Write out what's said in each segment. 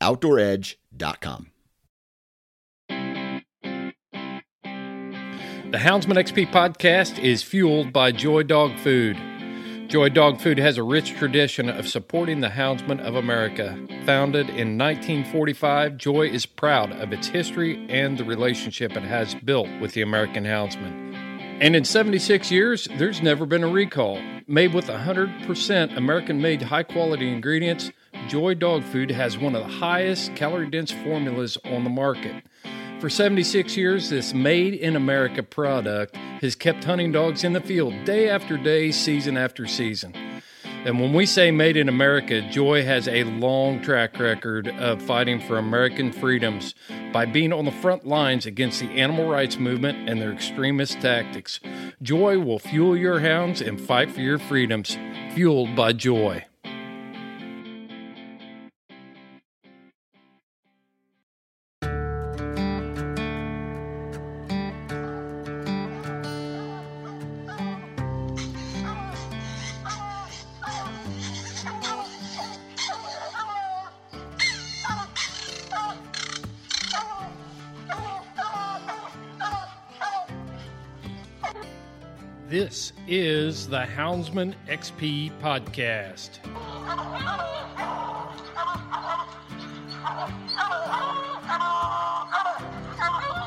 OutdoorEdge.com. The Houndsman XP podcast is fueled by Joy Dog Food. Joy Dog Food has a rich tradition of supporting the houndsmen of America. Founded in 1945, Joy is proud of its history and the relationship it has built with the American houndsman. And in 76 years, there's never been a recall. Made with 100% American made high quality ingredients, Joy Dog Food has one of the highest calorie dense formulas on the market. For 76 years, this made in America product has kept hunting dogs in the field day after day, season after season. And when we say made in America, Joy has a long track record of fighting for American freedoms by being on the front lines against the animal rights movement and their extremist tactics. Joy will fuel your hounds and fight for your freedoms, fueled by Joy. This is the Houndsman XP podcast.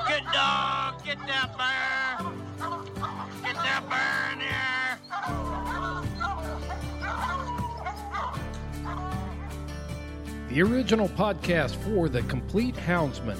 Good dog, get that bear. Get that bear in here. The original podcast for the complete houndsman.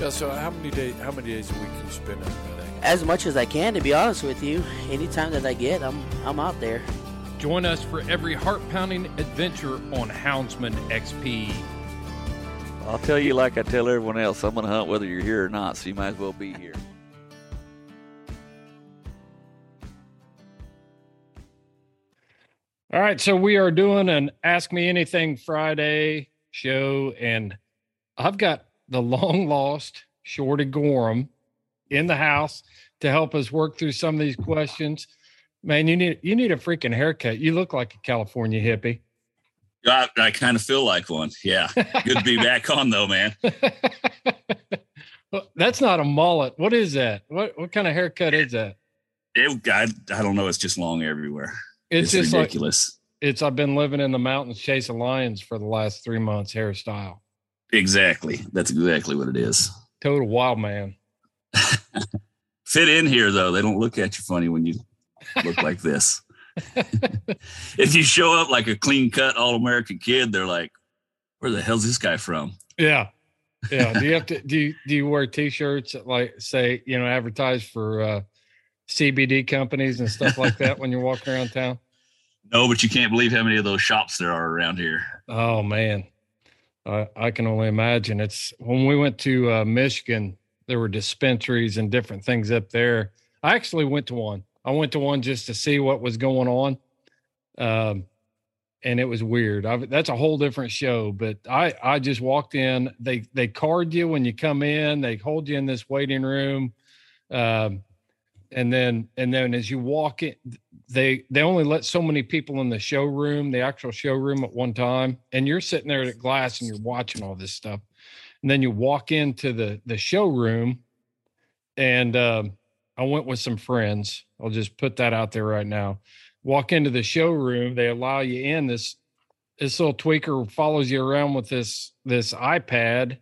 Yeah. So how many days? How many days a week you spend on that? as much as I can, to be honest with you. Anytime that I get, I'm I'm out there. Join us for every heart pounding adventure on Houndsman XP. I'll tell you like I tell everyone else, I'm going to hunt whether you're here or not, so you might as well be here. All right, so we are doing an Ask Me Anything Friday show, and I've got the long lost Shorty Gorham in the house to help us work through some of these questions. Man, you need you need a freaking haircut. You look like a California hippie. I, I kind of feel like one. Yeah. Good to be back on though, man. Well, That's not a mullet. What is that? What what kind of haircut is that? It, I, I don't know. It's just long everywhere. It's, It's, just like ridiculous. it's I've been living in the mountains chasing lions for the last three months hairstyle. Exactly. That's exactly what it is. Total wild man. Fit in here though. They don't look at you funny when you look like this. if you show up like a clean cut all American kid, they're like, where the hell's this guy from? Yeah. Yeah. Do you have to do you do you wear t-shirts like say, you know, advertise for uh CBD companies and stuff like that when you're walking around town? No, but you can't believe how many of those shops there are around here. Oh man. I I can only imagine. It's when we went to uh Michigan, there were dispensaries and different things up there. I actually went to one. I went to one just to see what was going on. Um and it was weird. I've, that's a whole different show. But I, I just walked in. They, they card you when you come in. They hold you in this waiting room, um, and then, and then as you walk in, they, they only let so many people in the showroom, the actual showroom at one time, and you're sitting there at glass and you're watching all this stuff, and then you walk into the the showroom, and um, I went with some friends. I'll just put that out there right now. Walk into the showroom, they allow you in. This this little tweaker follows you around with this this iPad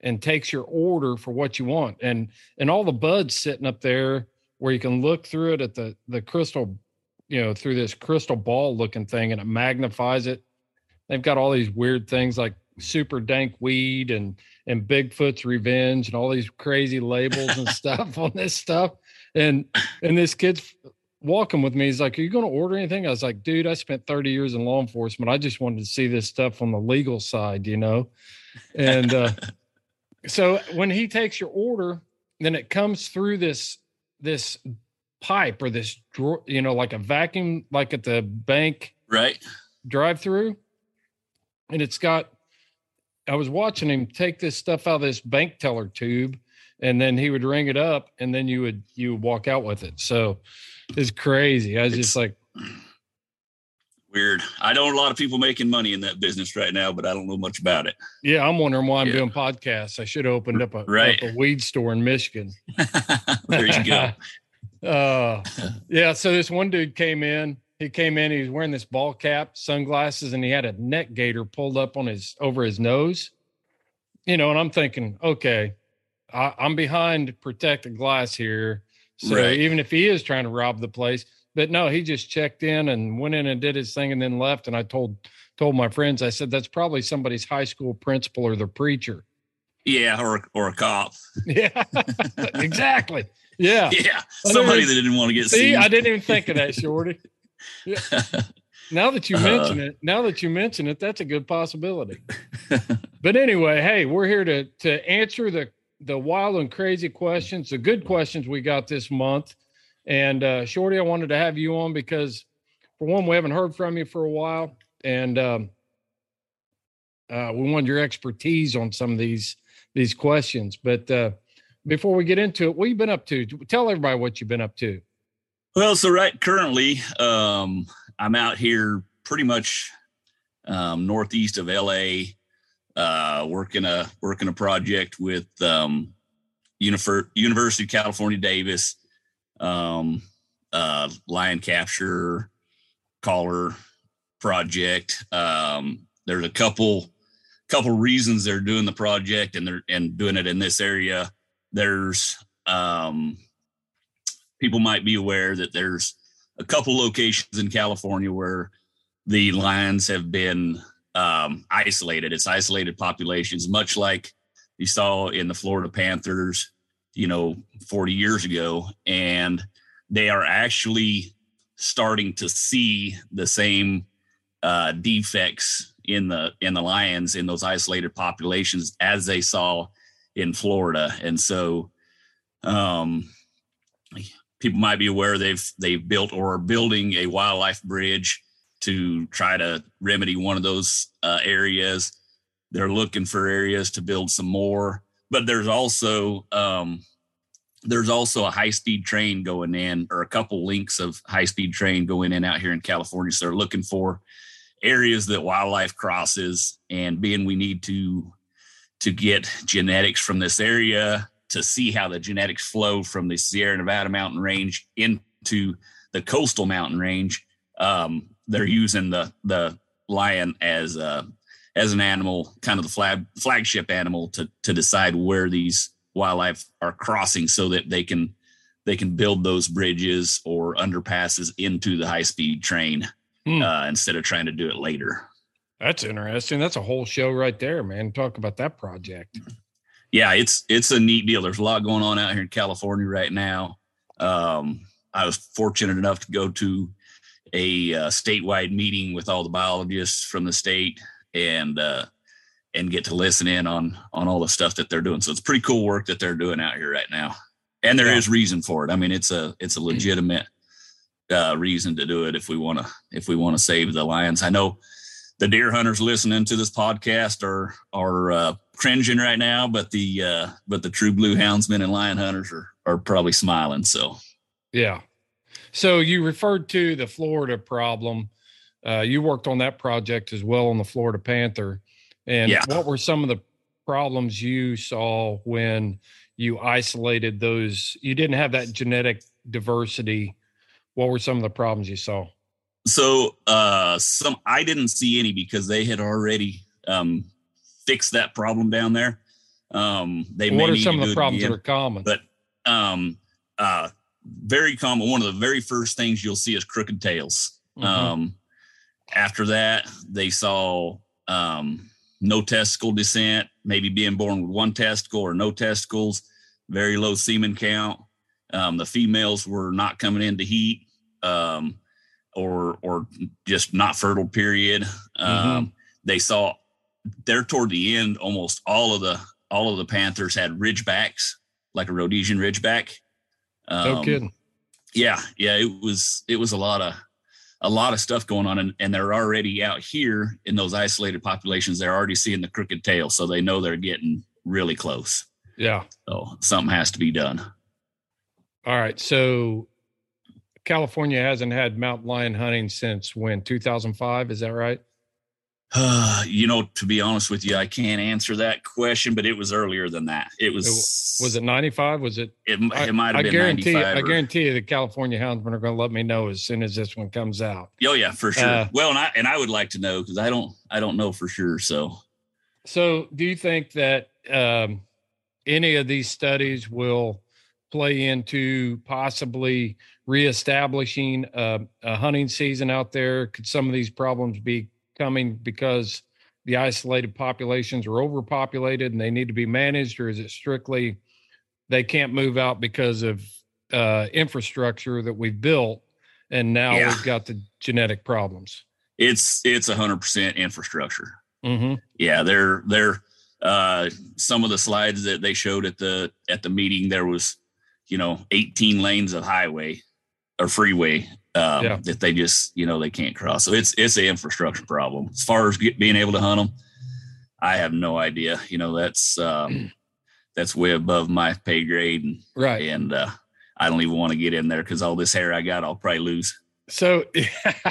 and takes your order for what you want. And and all the buds sitting up there where you can look through it at the the crystal, you know, through this crystal ball looking thing and it magnifies it. They've got all these weird things like super dank weed and and Bigfoot's revenge and all these crazy labels and stuff on this stuff. And and this kid's walking with me. He's like, Are you going to order anything? I was like, Dude, I spent 30 years in law enforcement. I just wanted to see this stuff on the legal side, you know? And uh, so when he takes your order, then it comes through this this pipe or this drawer, you know, like a vacuum, like at the bank Right. drive through. And it's got I was watching him take this stuff out of this bank teller tube and then he would ring it up and then you would you would walk out with it. So it's crazy. I was just like Weird. I know a lot of people making money in that business right now, but I don't know much about it. Yeah, I'm wondering why I'm Yeah. doing podcasts. I should have opened up a, Right. up a weed store in Michigan. there you go. uh, yeah. So this one dude came in. He came in. He was wearing this ball cap, sunglasses, and he had a neck gaiter pulled up on his over his nose. You know, and I'm thinking, okay, I, I'm behind protected glass here. So Right. even if he is trying to rob the place, but no, he just checked in and went in and did his thing and then left. And I told told my friends, I said that's probably somebody's high school principal or the preacher. Yeah, or or a cop. Yeah, exactly. Yeah. Yeah, somebody that didn't want to get See, seen. I didn't even think of that, Shorty. Yeah. Now that you Uh. mention it, now that you mention it, that's a good possibility. but anyway, hey, we're here to to answer the the wild and crazy questions, the good questions we got this month. And uh Shorty, I wanted to have you on because for one, we haven't heard from you for a while, and um uh we wanted your expertise on some of these these questions. But uh before we get into it, what you been up to? Tell everybody what you've been up to. Well, so right currently, um, I'm out here pretty much um, northeast of LA, uh, working a working a project with um, Unifer- University of California Davis, um, uh, lion capture caller project. Um, there's a couple couple reasons they're doing the project and they're and doing it in this area. There's um, people might be aware that there's a couple locations in California where the lions have been um, isolated. It's isolated populations, much like you saw in the Florida Panthers, you know, 40 years ago. And they are actually starting to see the same uh, defects in the in the lions in those isolated populations as they saw in Florida. And so um people might be aware they've they've built or are building a wildlife bridge to try to remedy one of those uh, areas. They're looking for areas to build some more, but there's also um, there's also a high speed train going in, or a couple links of high speed train going in out here in California. So they're looking for areas that wildlife crosses, and being we need to to get genetics from this area to see how the genetics flow from the Sierra Nevada mountain range into the coastal mountain range. Um, they're using the the lion as a as an animal, kind of the flag flagship animal to to decide where these wildlife are crossing, so that they can they can build those bridges or underpasses into the high speed train Hmm. uh, instead of trying to do it later. That's interesting. That's a whole show right there, man. Talk about that project. yeah, it's it's a neat deal. There's a lot going on out here in California right now. Um, I was fortunate enough to go to a uh, statewide meeting with all the biologists from the state and uh, and get to listen in on on all the stuff that they're doing. So it's pretty cool work that they're doing out here right now, and there is Yeah. reason for it. I mean, it's a it's a legitimate uh, reason to do it if we want to if we want to save the lions. I know the deer hunters listening to this podcast are are uh, cringing right now, but the uh, but the true blue houndsmen and lion hunters are are probably smiling. So Yeah. So you referred to the Florida problem. Uh, you worked on that project as well on the Florida Panther. And Yeah. what were some of the problems you saw when you isolated those? You didn't have that genetic diversity? What were some of the problems you saw? So uh some I didn't see any because they had already um fixed that problem down there. Um they what are some of the problems again, that are common? but um uh very common one of the very first things you'll see is crooked tails. Mhm. Um after that they saw um no testicle descent, maybe being born with one testicle or no testicles, very low semen count. Um, the females were not coming into heat, um, or or just not fertile. Period. Um, They saw there toward the end, almost all of the all of the panthers had ridgebacks, like a Rhodesian ridgeback. no Um, kidding. yeah yeah it was it was a lot of a lot of stuff going on and, and they're already out here in those isolated populations they're already seeing the crooked tail so they know they're getting really close Yeah. so something has to be done All right. So California hasn't had mountain lion hunting since when? 2005. Is that right? Uh, you know to be honest with you i can't answer that question but it was earlier than that it was Was it 95? Was it? it, I, it might have been guarantee. 95 I guarantee you, the California houndsmen are going to let me know as soon as this one comes out. oh yeah for sure Uh, well and i and i would like to know because i don't i don't know for sure so So, do you think that um, any of these studies will play into possibly reestablishing a, a hunting season out there? Could some of these problems be coming because the isolated populations are overpopulated and they need to be managed, or is it strictly they can't move out because of uh, infrastructure that we've built, and now Yeah. we've got the genetic problems? it's it's a hundred percent infrastructure Mm-hmm. yeah they're they're uh some of the slides that they showed at the at the meeting there was you know 18 lanes of highway or freeway um Yeah. that they just you know they can't cross so it's it's an infrastructure problem as far as get, being able to hunt them i have no idea you know that's um that's way above my pay grade and Right. and uh i don't even want to get in there because all this hair i got i'll probably lose So,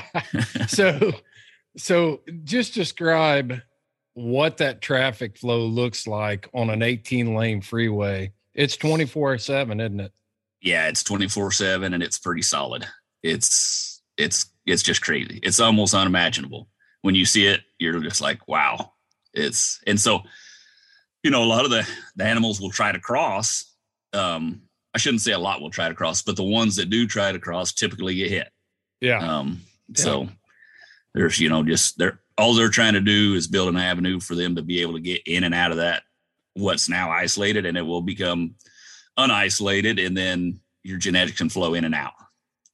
so, so just describe what that traffic flow looks like on an 18 lane freeway. It's 24 seven, isn't it? yeah it's 24 7 and it's pretty solid it's it's it's just crazy. It's almost unimaginable. When you see it you're just like wow. It's and so you know a lot of the the animals will try to cross um i shouldn't say a lot will try to cross but the ones that do try to cross typically get hit. Yeah. um so there's you know just they're all they're trying to do is build an avenue for them to be able to get in and out of that what's now isolated and it will become unisolated and then your genetics can flow in and out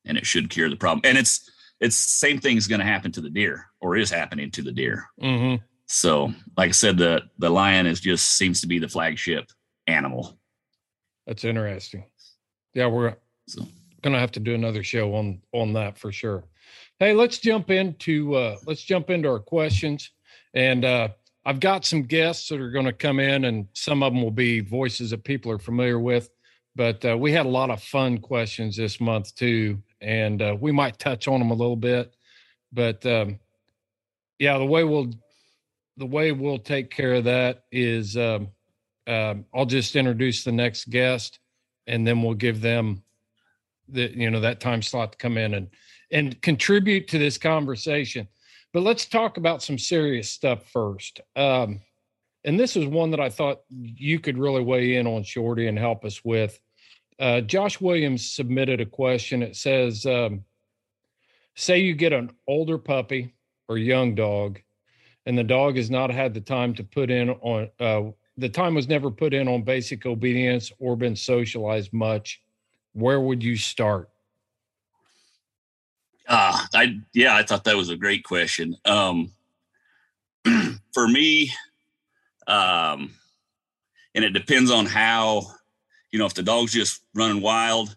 and it should cure the problem and it's it's same thing is going to happen to the deer or is happening to the deer Mm-hmm. so like i said the the lion is just seems to be the flagship animal That's interesting. Yeah, we're so gonna have to do another show on on that for sure. Hey, let's jump into uh let's jump into our questions. And uh I've got some guests that are going to come in, and some of them will be voices that people are familiar with. But uh, we had a lot of fun questions this month too, and uh, we might touch on them a little bit. But um, yeah, the way we'll the way we'll take care of that is um, um, I'll just introduce the next guest, and then we'll give them the you know that time slot to come in and and contribute to this conversation. But let's talk about some serious stuff first. Um, and this is one that I thought you could really weigh in on, Shorty, and help us with. Uh, Josh Williams submitted a question. It says, um, "Say you get an older puppy or young dog, and the dog has not had the time to put in on uh, the time was never put in on basic obedience or been socialized much. Where would you start?" Ah, I yeah, I thought that was a great question. Um, for me, um, and it depends on how, you know, if the dog's just running wild,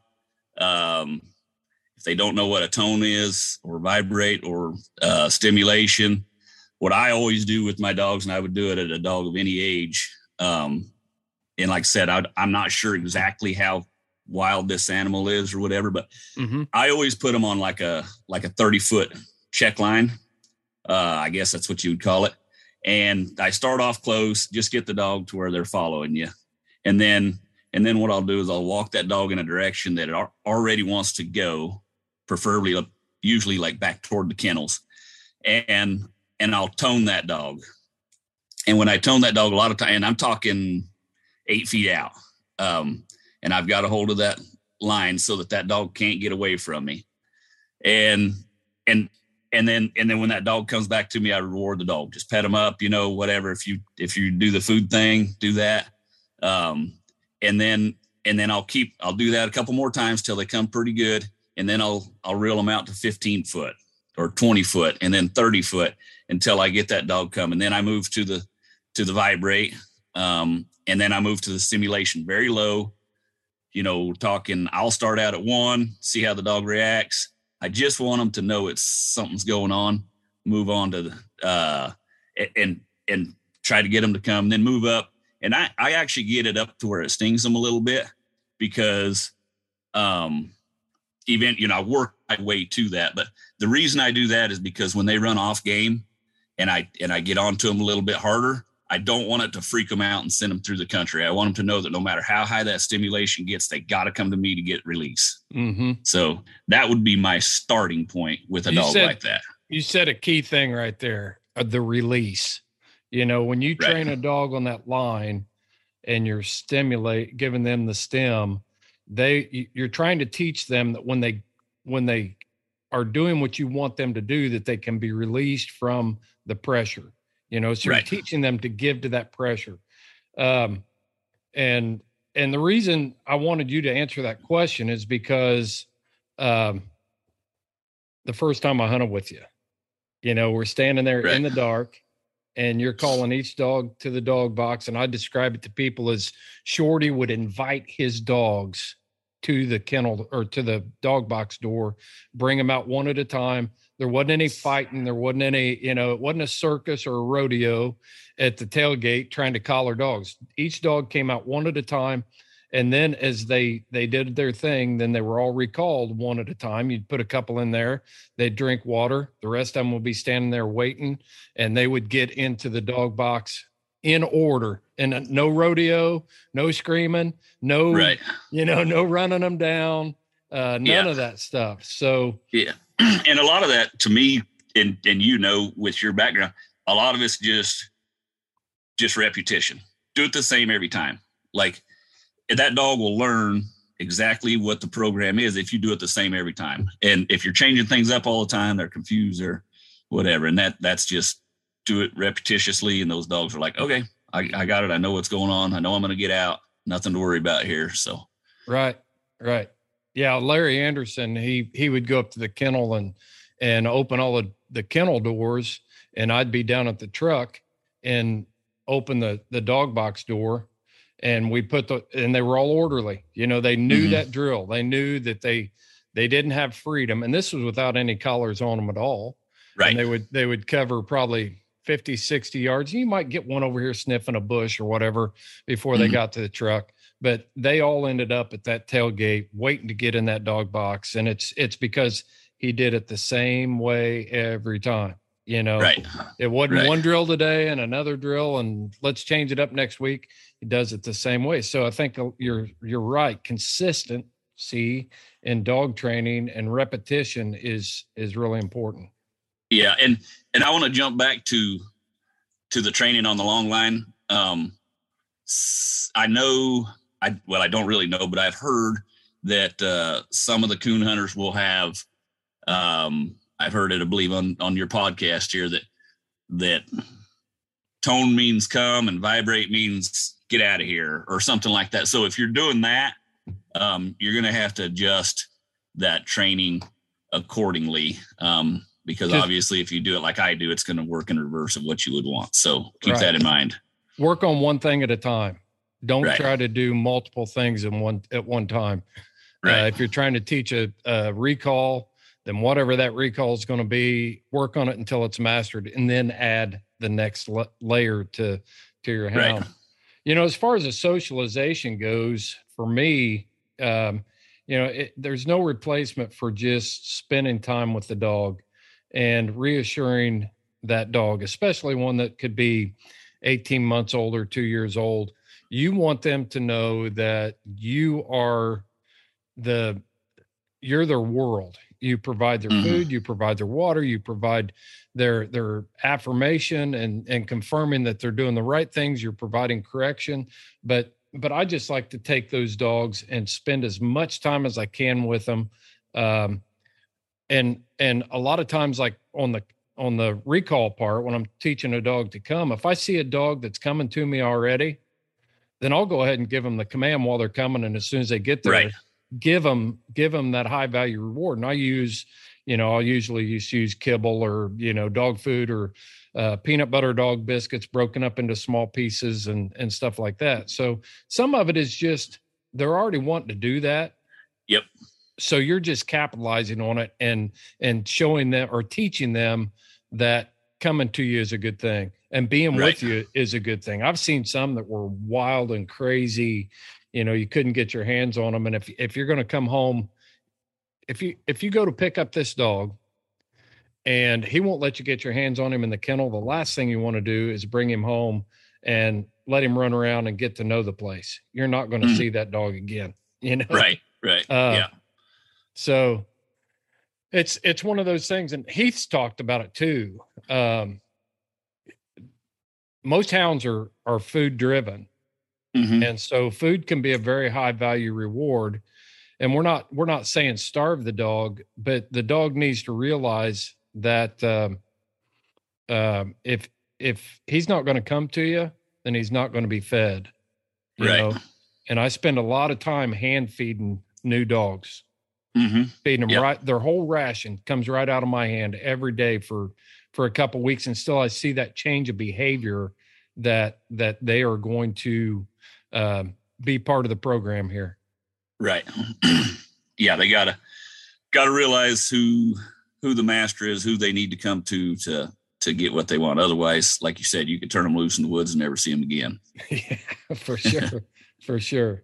um, if they don't know what a tone is or vibrate or uh, stimulation, what I always do with my dogs, and I would do it at a dog of any age. Um, and like I said, I, I'm not sure exactly how wild this animal is or whatever, but Mm-hmm. I always put them on like a like a 30 foot check line. Uh, I guess that's what you would call it. And I start off close, just get the dog to where they're following you. And then and then what I'll do is I'll walk that dog in a direction that it already wants to go, preferably usually like back toward the kennels, and and I'll tone that dog. And when I tone that dog, a lot of time, and I'm talking eight feet out, um, and I've got a hold of that line so that that dog can't get away from me, and and and then and then when that dog comes back to me, I reward the dog. Just pet him up, you know, whatever. If you if you do the food thing, do that. Um, and then and then I'll keep I'll do that a couple more times till they come pretty good, and then I'll I'll reel them out to 15 foot or 20 foot, and then 30 foot until I get that dog coming. Then I move to the to the vibrate, um, and then I move to the stimulation very low. You know, talking. I'll start out at one, see how the dog reacts. I just want them to know it's something's going on. Move on to the uh, and and try to get them to come, then move up and I, I actually get it up to where it stings them a little bit because um even you know I work my way to that. But the reason I do that is because when they run off game and I and I get onto them a little bit harder, I don't want it to freak them out and send them through the country. I want them to know that no matter how high that stimulation gets, they got to come to me to get release. Mm-hmm. So that would be my starting point with a You dog said- like that. You said a key thing right there: uh, the release. You know, when you Right. train a dog on that line, and you're stimulate, giving them the stim, they you- you're trying to teach them that when they when they are doing what you want them to do, that they can be released from the pressure. You know, so Right. you're teaching them to give to that pressure. Um, and and the reason I wanted you to answer that question is because um, the first time I hunted with you, you know, we're standing there in the dark and you're calling each dog to the dog box. And I describe it to people as Shorty would invite his dogs to the kennel or to the dog box door, bring them out one at a time. There wasn't any fighting. There wasn't any, you know, it wasn't a circus or a rodeo at the tailgate trying to collar dogs. Each dog came out one at a time. And then as they they did their thing, then they were all recalled one at a time. You'd put a couple in there, they'd drink water. The rest of them would be standing there waiting, and they would get into the dog box in order. And uh, no rodeo, no screaming, no Right. you know, no running them down, uh, none Yeah. of that stuff. So Yeah. and a lot of that to me, and and you know, with your background, a lot of it's just just repetition. Do it the same every time. Like that dog will learn exactly what the program is if you do it the same every time. And if you're changing things up all the time, they're confused or whatever. And that that's just do it repetitiously. And those dogs are like, okay, I, I got it. I know what's going on. I know I'm gonna get out. Nothing to worry about here. So Right, right. Yeah, Larry Anderson, he he would go up to the kennel and and open all the, the kennel doors, and I'd be down at the truck and open the the dog box door, and we put the and they were all orderly. You know, they knew Mhm. that drill. They knew that they they didn't have freedom, and this was without any collars on them at all. right. And they would they would cover probably 50, 60 yards. You might get one over here sniffing a bush or whatever before they Mhm. got to the truck. But they all ended up at that tailgate waiting to get in that dog box. And it's it's because he did it the same way every time. You know, right. it wasn't Right. one drill today and another drill, and let's change it up next week. He does it the same way. So I think uh, you're you're right. Consistency in dog training and repetition is is really important. Yeah, and and I want to jump back to to the training on the long line. Um, I know, I well, I don't really know, but I've heard that uh, some of the coon hunters will have. Um, I've heard it, I believe, on on your podcast here that that tone means come and vibrate means get out of here or something like that. So if you're doing that, um, you're going to have to adjust that training accordingly. Um, because obviously, if you do it like I do, it's going to work in reverse of what you would want. So keep Right. that in mind. work on one thing at a time. Don't Right. try to do multiple things in one at one time. Uh, if you're trying to teach a, a recall, then whatever that recall is going to be, work on it until it's mastered, and then add the next la- layer to to your Right. hound. You know, as far as the socialization goes, for me, um, you know, it, there's no replacement for just spending time with the dog and reassuring that dog, especially one that could be 18 months old or two years old. you want them to know that you are the you're their world you provide their Mhm. food you provide their water you provide their their affirmation and and confirming that they're doing the right things you're providing correction but but i just like to take those dogs and spend as much time as i can with them um and and a lot of times like on the on the recall part when i'm teaching a dog to come if i see a dog that's coming to me already then i'll go ahead and give them the command while they're coming and as soon as they get there Right. Give them give them that high value reward and i use you know i'll usually just use kibble or you know dog food or uh, peanut butter dog biscuits broken up into small pieces and and stuff like that so some of it is just they're already wanting to do that Yep. so you're just capitalizing on it and and showing them or teaching them that coming to you is a good thing and being Right. with you is a good thing i've seen some that were wild and crazy you know you couldn't get your hands on them and if if you're going to come home if you if you go to pick up this dog and he won't let you get your hands on him in the kennel the last thing you want to do is bring him home and let him run around and get to know the place you're not going to Mhm. see that dog again you know Right. Right. Uh, yeah. so it's it's one of those things, and Heath's talked about it too. Um, most hounds are are food driven, Mhm. and so food can be a very high value reward. And we're not we're not saying starve the dog, but the dog needs to realize that um, um, if if he's not going to come to you, then he's not going to be fed. Right. know? And I spend a lot of time hand feeding new dogs hmm feeding them Yep. right their whole ration comes right out of my hand every day for for a couple weeks and still i see that change of behavior that that they are going to um, be part of the program here Right. yeah, they gotta gotta realize who who the master is, who they need to come to to to get what they want. Otherwise, like you said, you could turn them loose in the woods and never see them again. yeah for sure for sure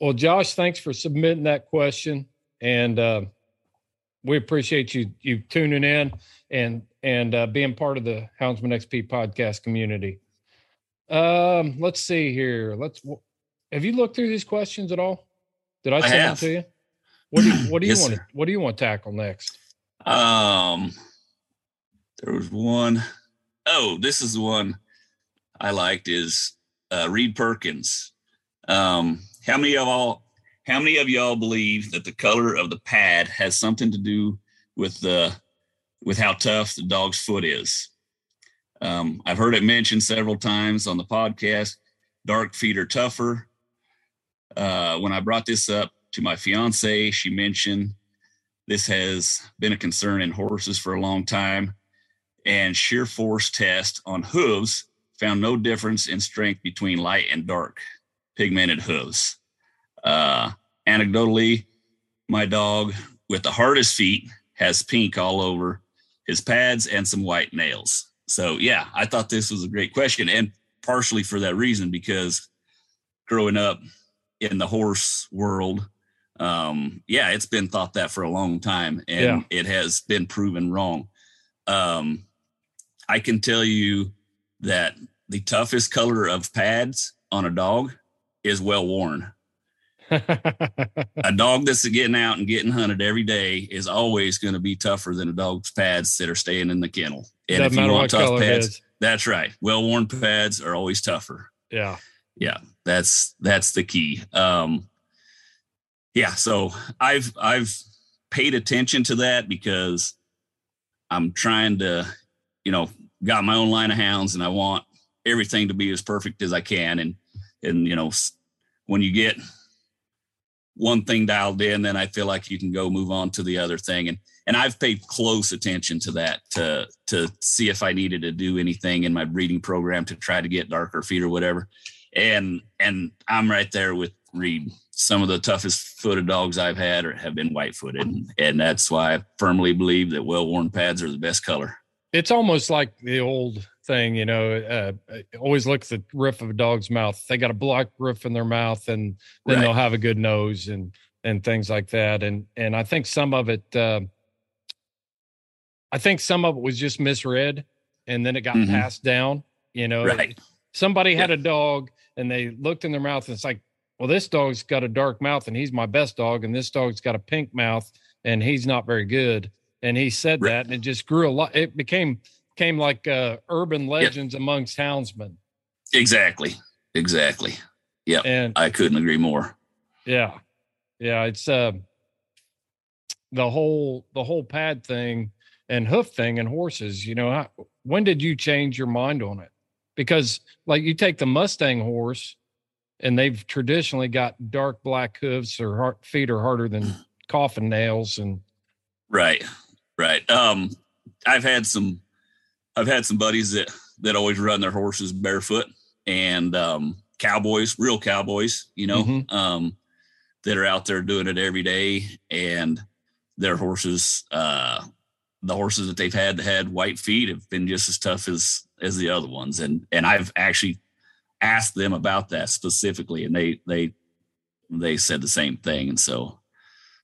well josh thanks for submitting that question and uh, we appreciate you you tuning in and and uh, being part of the houndsman xp podcast community um let's see here let's have you looked through these questions at all did i send them to you what do you what do you Yes, want sir. what do you want to tackle next Um, there was one oh this is the one I liked is uh, Reed Perkins. Um, how many of all? How many of y'all believe that the color of the pad has something to do with the with how tough the dog's foot is? Um, I've heard it mentioned several times on the podcast. Dark feet are tougher. Uh, when I brought this up to my fiance, she mentioned this has been a concern in horses for a long time. And sheer force test on hooves found no difference in strength between light and dark pigmented hooves. Uh, anecdotally, my dog with the hardest feet has pink all over his pads and some white nails. So, yeah, I thought this was a great question. And partially for that reason, because growing up in the horse world, um, yeah, it's been thought that for a long time and Yeah. it has been proven wrong. Um, I can tell you that the toughest color of pads on a dog is well worn. A dog that's getting out and getting hunted every day is always going to be tougher than a dog's pads that are staying in the kennel. And doesn't if you want tough pads, that's right. Well worn pads are always tougher. yeah Yeah, that's that's the key. Um, yeah, so I've I've paid attention to that because I'm trying to, you know, got my own line of hounds and I want everything to be as perfect as I can. And and you know, when you get one thing dialed in, then I feel like you can go move on to the other thing. And and I've paid close attention to that to to see if I needed to do anything in my breeding program to try to get darker feet or whatever. And and I'm right there with Reed. Some of the toughest footed dogs I've had are, have been white footed, and, and that's why I firmly believe that well worn pads are the best color. it's almost like the old thing, you know. Uh, always look at the roof of a dog's mouth. They got a black roof in their mouth, and then Right. they'll have a good nose and and things like that. And and I think some of it, uh, I think some of it was just misread, and then it got Mhm. passed down. You know, Right. Somebody had a dog and they looked in their mouth and it's like, well, this dog's got a dark mouth and he's my best dog, and this dog's got a pink mouth and he's not very good. And he said Right. that, and it just grew a lot. It became came like uh, urban legends amongst houndsmen. Exactly. Exactly. Yeah. And I couldn't agree more. Yeah. Yeah. It's uh the whole the whole pad thing and hoof thing and horses, you know, how, when did you change your mind on it? Because like you take the Mustang horse and they've traditionally got dark black hooves or feet are harder than coffin nails and Right. Right. Um, I've had some, I've had some buddies that, that always run their horses barefoot and, um, cowboys, real cowboys, you know, Mhm. um, that are out there doing it every day and their horses, uh, the horses that they've had that had white feet have been just as tough as, as the other ones. And, and I've actually asked them about that specifically and they, they, they said the same thing. And so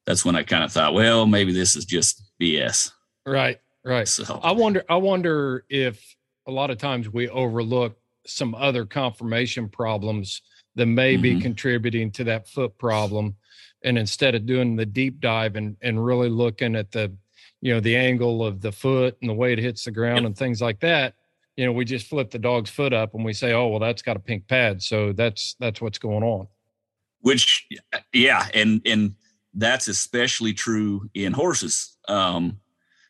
that's when I kind of thought, well, maybe this is just BS. right, right. So I wonder I wonder if a lot of times we overlook some other conformation problems that may be Mhm. contributing to that foot problem. And instead of doing the deep dive and, and really looking at the, you know, the angle of the foot and the way it hits the ground Yep. and things like that, you know, we just flip the dog's foot up and we say, oh, well, that's got a pink pad. So that's that's what's going on. which yeah and and that's especially true in horses um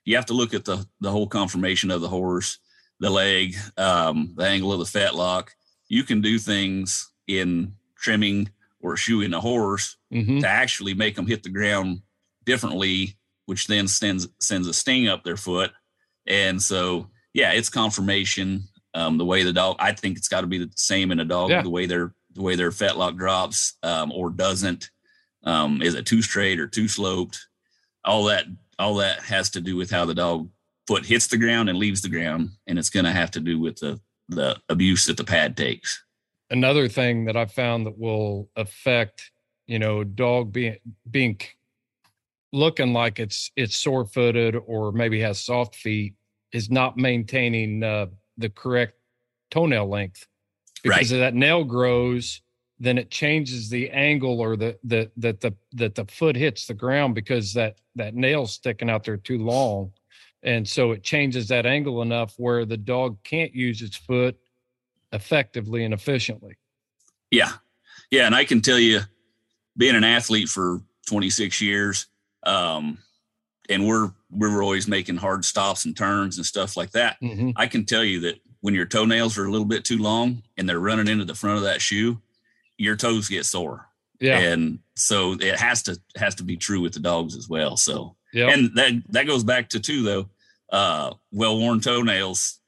you have to look at the the whole conformation of the horse the leg um the angle of the fetlock. You can do things in trimming or shoeing a horse hmm to actually make them hit the ground differently which then sends sends a sting up their foot. And so yeah it's conformation um the way the dog i think it's got to be the same in a dog Yeah. the way their the way their fetlock drops um or doesn't. Um is it too straight or too sloped? All that all that has to do with how the dog foot hits the ground and leaves the ground and it's going to have to do with the the abuse that the pad takes another thing that I found that will affect, you know, dog being being looking like it's it's sore footed or maybe has soft feet is not maintaining uh, the correct toenail length because Right. that nail grows then it changes the angle or the the that the that the foot hits the ground because that that nail's sticking out there too long and so it changes that angle enough where the dog can't use its foot effectively and efficiently Yeah. Yeah. And I can tell you, being an athlete for 26 years, um, and we're we were always making hard stops and turns and stuff like that. Mhm. I can tell you that when your toenails are a little bit too long and they're running into the front of that shoe, your toes get sore. yeah And so it has to has to be true with the dogs as well. So yeah and that that goes back to two though, uh, well worn toenails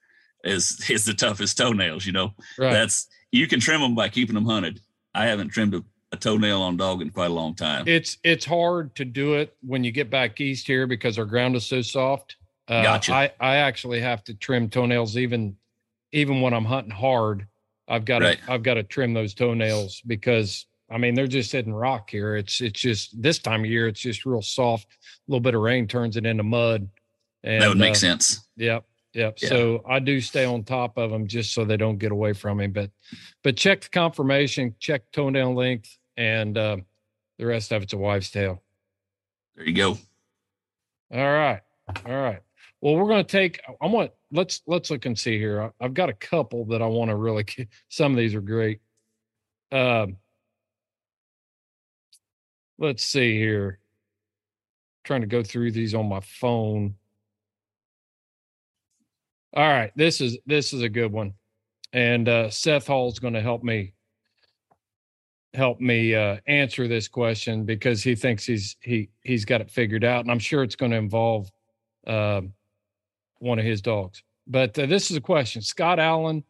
is is the toughest toenails, you know right that's you can trim them by keeping them hunted. I haven't trimmed a, a toenail on a dog in quite a long time. it's it's hard to do it when you get back east here because our ground is so soft uh, Gotcha. i i actually have to trim toenails even even when i'm hunting hard i've got Right. to i've got to trim those toenails because i mean they're just hitting rock here it's it's just this time of year it's just real soft a little bit of rain turns it into mud and that would make uh, sense. Yep. Yep. Yeah. So I do stay on top of them just so they don't get away from me. But but check the conformation, check toenail length, and uh, the rest of it's a wives' tale. There you go. All right. All right. Well, we're going to take. I want let's let's look and see here. I- I've got a couple that I want to really. Some of these are great. Um, let's see here. Trying to go through these on my phone. All right, this is this is a good one, and uh, Seth Hall's going to help me help me uh, answer this question because he thinks he's he he's got it figured out, and I'm sure it's going to involve um one of his dogs. But uh, this is a question: Scott Allen,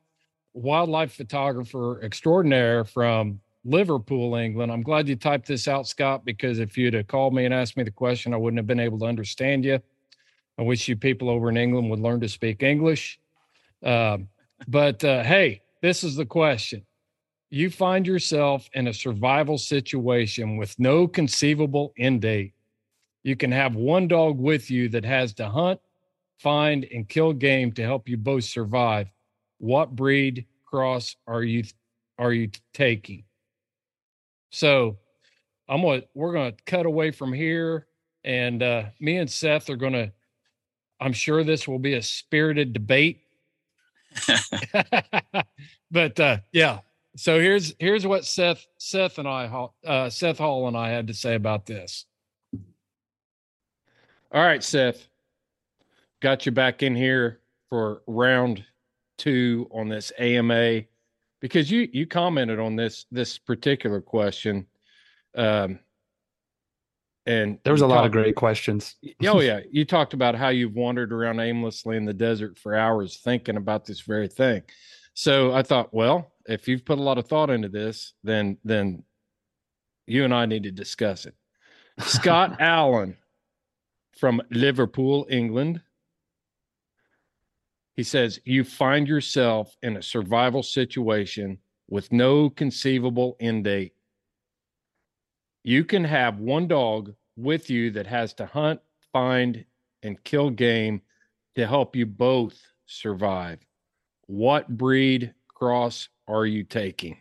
wildlife photographer extraordinaire from Liverpool, England. I'm glad you typed this out, Scott, because if you'd have called me and asked me the question, I wouldn't have been able to understand you. I wish you people over in England would learn to speak English. Um, but uh, hey, this is the question. You find yourself in a survival situation with no conceivable end date. You can have one dog with you that has to hunt, find, and kill game to help you both survive. What breed cross are you are you taking? So I'm gonna we're gonna cut away from here, and uh, me and Seth are gonna. I'm sure this will be a spirited debate, but uh, yeah. So here's here's what Seth Seth and I uh, Seth Hall and I had to say about this. All right, Seth, got you back in here for round two on this AMA because you you commented on this this particular question um and there was a lot of great questions. oh yeah. You talked about how you've wandered around aimlessly in the desert for hours thinking about this very thing. So i thought well if you've put a lot of thought into this then then you and i need to discuss it. Scott allen from liverpool england he says you find yourself in a survival situation with no conceivable end date you can have one dog with you that has to hunt, find, and kill game to help you both survive. What breed cross are you taking?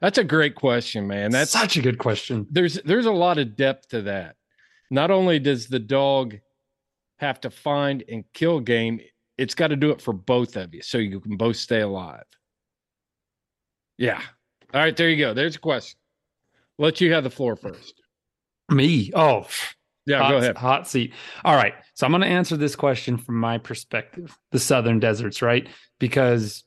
That's a great question, man. That's such a good question. There's there's a lot of depth to that. Not only does the dog have to find and kill game, it's got to do it for both of you so you can both stay alive. Yeah. All right, there you go. There's a question. Let you have the floor first. Me? Oh, Yeah, hot, go ahead. Hot seat. All right. So I'm going to answer this question from my perspective, the southern deserts, right? Because,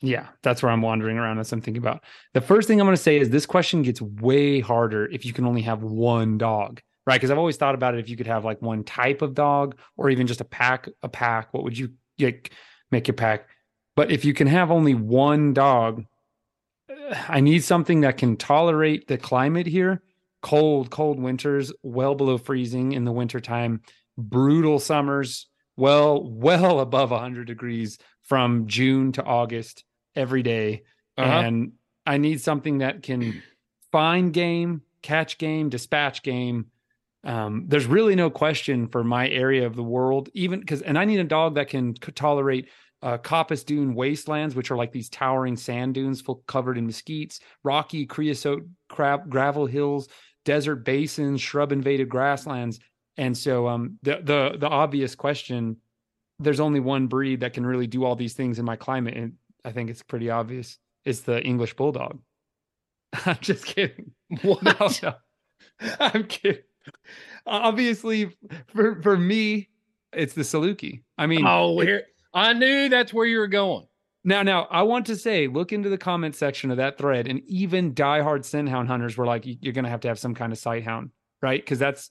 yeah, that's where I'm wandering around as I'm thinking about. The first thing I'm going to say is this question gets way harder if you can only have one dog, right? Because I've always thought about it if you could have like one type of dog or even just a pack, a pack. What would you like, make your pack? But if you can have only one dog, I need something that can tolerate the climate here. Cold, cold winters, well below freezing in the wintertime, brutal summers, well, well above 100 degrees from June to August every day. Uh-huh. And I need something that can find game, catch game, dispatch game. Um, there's really no question for my area of the world, even because, and I need a dog that can c- tolerate uh, coppice dune wastelands, which are like these towering sand dunes full covered in mesquites, rocky creosote crab, gravel hills, desert basins, shrub invaded grasslands. And so, um, the the the obvious question, there's only one breed that can really do all these things in my climate, and I think it's pretty obvious. It's the English bulldog. I'm just kidding. What? No, no. I'm kidding. Obviously, for for me, it's the Saluki. I mean, Oh, here I knew that's where you were going. now, now, I want to say, look into the comment section of that thread, and even diehard scenthound hunters were like, "You- "You're going to have to have some kind of sight hound, right?" Because that's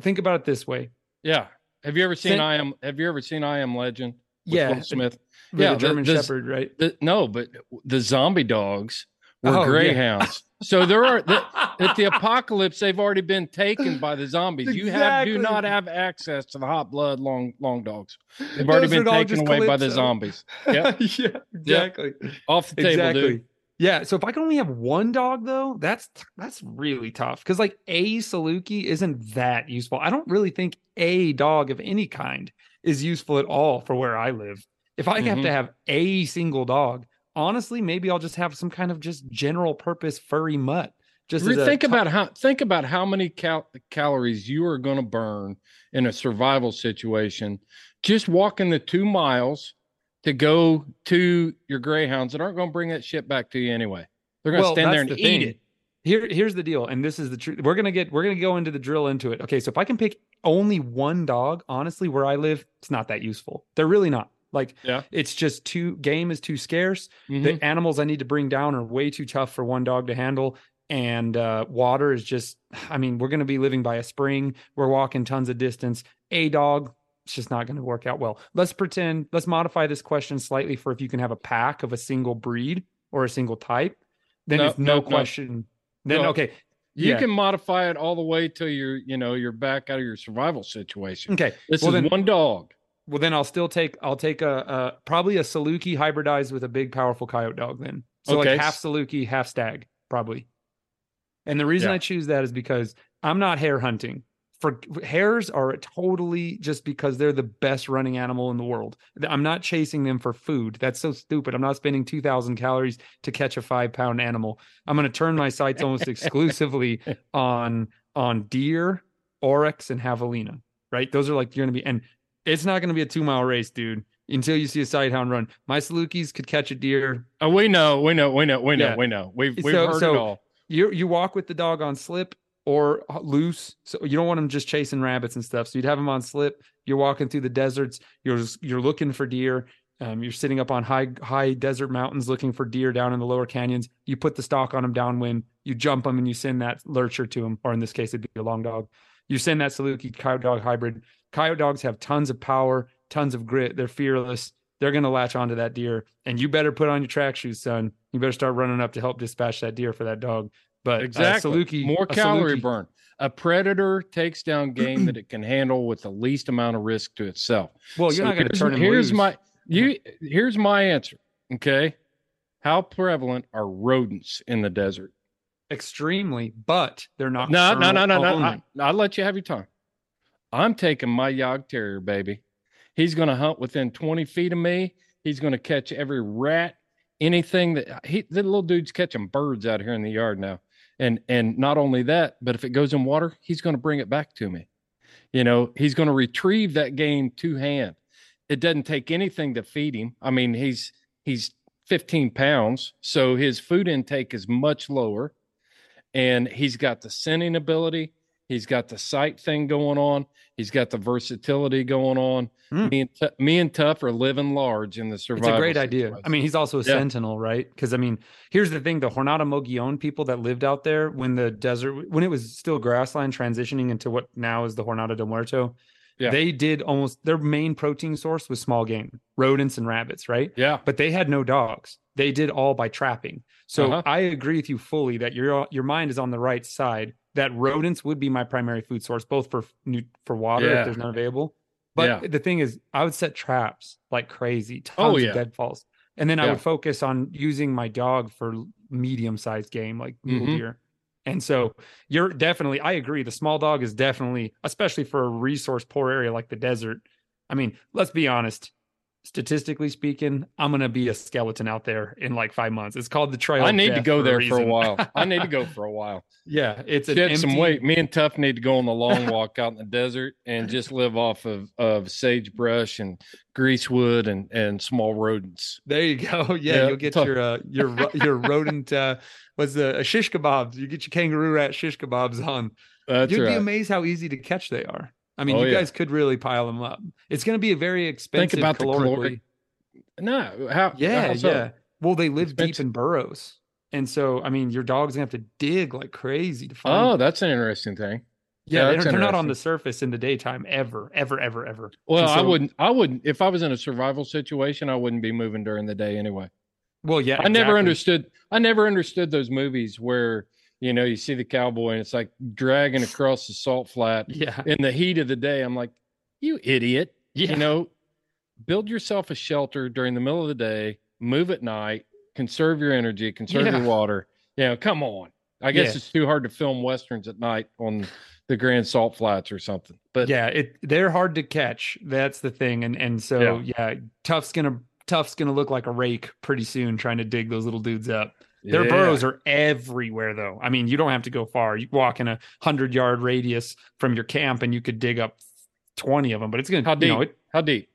think about it this way. Yeah. Have you ever seen Sen- I am have you ever seen I am legend? with Yeah, Will Smith. Yeah, the German the- Shepherd, right? The, no, but the zombie dogs were Oh, yeah. So there are the, at the apocalypse, they've already been taken by the zombies. You have do not have access to the hot blood long long dogs. They've already Those been taken away by the zombies. Yep. yeah, exactly. Off the table, exactly. dude. Yeah. So if I can only have one dog though, that's that's really tough. Because like a Saluki isn't that useful. I don't really think a dog of any kind is useful at all for where I live. If I have Mhm. to have a single dog, honestly, maybe I'll just have some kind of just general purpose furry mutt. Just Re- as a think to- about how think about how many cal- calories you are going to burn in a survival situation just walking the two miles to go to your greyhounds that aren't going to bring that shit back to you anyway. They're going to Well, stand there and the eat it. Here, here's the deal, and this is the truth. We're gonna get, we're gonna go into the drill into it. Okay, so if I can pick only one dog, honestly, where I live, it's not that useful. They're really not. Like, Yeah. it's just too game is too scarce. Mhm. The animals I need to bring down are way too tough for one dog to handle. And uh, water is just, I mean, we're gonna be living by a spring. We're walking tons of distance. A dog, it's just not gonna work out well. Let's pretend. Let's modify this question slightly for if you can have a pack of a single breed or a single type. Then No, it's no, no, no. question. Then No. okay, You yeah. can modify it all the way till you're, you know, you're back out of your survival situation. okay. This well is then, one dog. Well then I'll still take I'll take a, a probably a Saluki hybridized with a big powerful coyote dog. Then so Okay. like half Saluki, half stag, probably. And the reason Yeah. I choose that is because I'm not hare hunting. for hares are totally just because they're the best running animal in the world. I'm not chasing them for food. That's so stupid. I'm not spending 2000 calories to catch a 5 pound animal. I'm going to turn my sights almost exclusively on on deer, oryx and javelina, right? Those are like you're going to be and it's not going to be a 2 mile race, dude. Until you see a sighthound run, my Salukis could catch a deer. Oh, we know, we know, we know, we know, Yeah. we know. We've we've So- heard so- it all. You you walk with the dog on slip or loose, so you don't want them just chasing rabbits and stuff. So you'd have them on slip. You're walking through the deserts. You're you're looking for deer. Um, you're sitting up on high high desert mountains looking for deer down in the lower canyons. You put the stalk on them downwind. You jump them and you send that lurcher to them, or in this case, it'd be a long dog. You send that Saluki cow dog hybrid. Coyote dogs have tons of power, tons of grit. They're fearless. They're going to latch onto that deer, and you better put on your track shoes, son. You better start running up to help dispatch that deer for that dog. But uh, Exactly. Saluki, More calorie Saluki- burn. A predator takes down game that it can handle with the least amount of risk to itself. Well, you're So not going to turn him Here's loose. my you. Here's my answer. Okay, how prevalent are rodents in the desert? extremely, but they're not. No, no, no, no, no. I, I'll let you have your time. I'm taking my Jagd Terrier, baby. He's going to hunt within 20 feet of me. He's going to catch every rat, anything that he. The little dude's catching birds out here in the yard now, and and not only that, but if it goes in water, he's going to bring it back to me. You know, he's going to retrieve that game two hand. It doesn't take anything to feed him. I mean, he's he's 15 pounds, so his food intake is much lower and he's got the scenting ability. He's got the sight thing going on. He's got the versatility going on. Mm. Me and Tu- me and Tough are living large in the survival. It's a great idea. I mean, he's also a Yeah. sentinel, right? Because I mean, here's the thing: the Jornada Mogollon people that lived out there when the desert, when it was still grassland, transitioning into what now is the Jornada de Muerto, Yeah. they did almost their main protein source was small game, rodents and rabbits, right? yeah, But they had no dogs. They did all by trapping. So Uh-huh. I agree with you fully that your your mind is on the right side. That rodents would be my primary food source, both for for water Yeah. if there's none available. But Yeah. the thing is, I would set traps like crazy, tons Oh, of deadfalls, and then I would focus on using my dog for medium sized game like mule Mhm. deer. And so you're definitely, I agree. The small dog is definitely, especially for a resource poor area like the desert. I mean, let's be honest. Statistically speaking, I'm gonna be a skeleton out there in like five months. It's called the trail. I need to go for there for a while. I need to go for a while. yeah, it's Shed some weight. Me and Tough need to go on the long walk out in the desert and just live off of of sagebrush and greasewood and and small rodents. There you go. Yeah, Yeah, you'll get tough. your uh, your your rodent. Uh, was the a shish kebabs? You get your kangaroo rat shish kebabs on. That's You'd be amazed how easy to catch they are. I mean, Oh, you yeah. guys could really pile them up. It's going to be a very expensive. Think about the caloric- calorically. No, how? Yeah, how so? yeah. Well, they live deep in burrows, and so I mean, your dog's gonna have to dig like crazy to find. Oh, that's an interesting thing. yeah, that's they're, they're not on the surface in the daytime ever, ever, ever, ever. Well, And I wouldn't. I wouldn't. If I was in a survival situation, I wouldn't be moving during the day anyway. Well, yeah, I never understood. I never understood those movies where you know you see the cowboy and it's like dragging across the salt flat Yeah, in the heat of the day. I'm like, you idiot. yeah. You know, build yourself a shelter during the middle of the day. Move at night. Conserve your energy. Conserve Yeah. your water. You know, come on. I guess Yeah. it's too hard to film westerns at night on the Grand Salt Flats or something. But yeah, it they're hard to catch. That's the thing, and and so yeah, Tough's gonna Tough's gonna look like a rake pretty soon, trying to dig those little dudes up. Their yeah. burrows are everywhere, though. I mean, you don't have to go far. You walk in a hundred yard radius from your camp, and you could dig up twenty of them. But it's gonna, How you deep? know, it, How deep?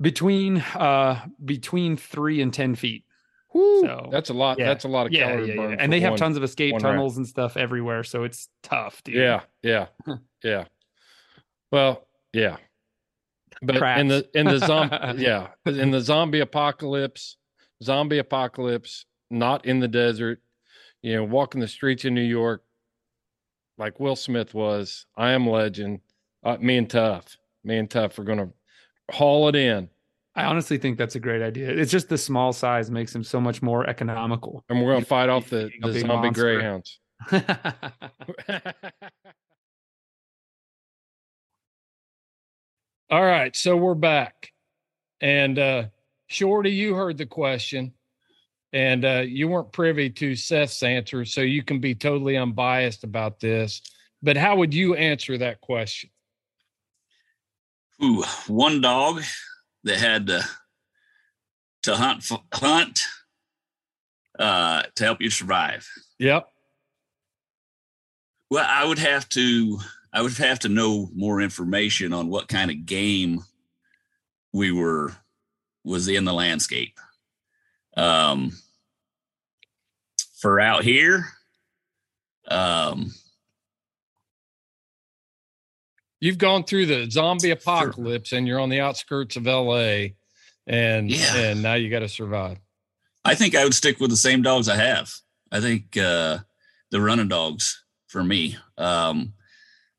between uh between three and ten feet. Whew, So, that's a lot. yeah. That's a lot of Yeah, calorie yeah, burn. yeah. and they have one- tons of escape tunnels and stuff everywhere, so it's tough, dude. Yeah, yeah, yeah. Well, yeah. But in the in the zombie, yeah, in the zombie apocalypse, zombie apocalypse, not in the desert. You know, walking the streets of New York, like Will Smith was. I am legend. Uh, me and Tough, me and Tough are gonna haul it in, I honestly think that's a great idea. It's just the small size makes them so much more economical. and we're gonna fight off the, the zombie monster. greyhounds. All right, so we're back. And uh Shorty, you heard the question. And uh you weren't privy to Seth's answer, so you can be totally unbiased about this. but how would you answer that question? Ooh, one dog that had to to hunt hunt uh, to help you survive. Yep. Well, I would have to I would have to know more information on what kind of game we were was in the landscape. Um, for out here, um, you've gone through the zombie apocalypse and you're on the outskirts of LA and Yeah. and now you got to survive. I think I would stick with the same dogs I have. I think uh, the running dogs for me. Um,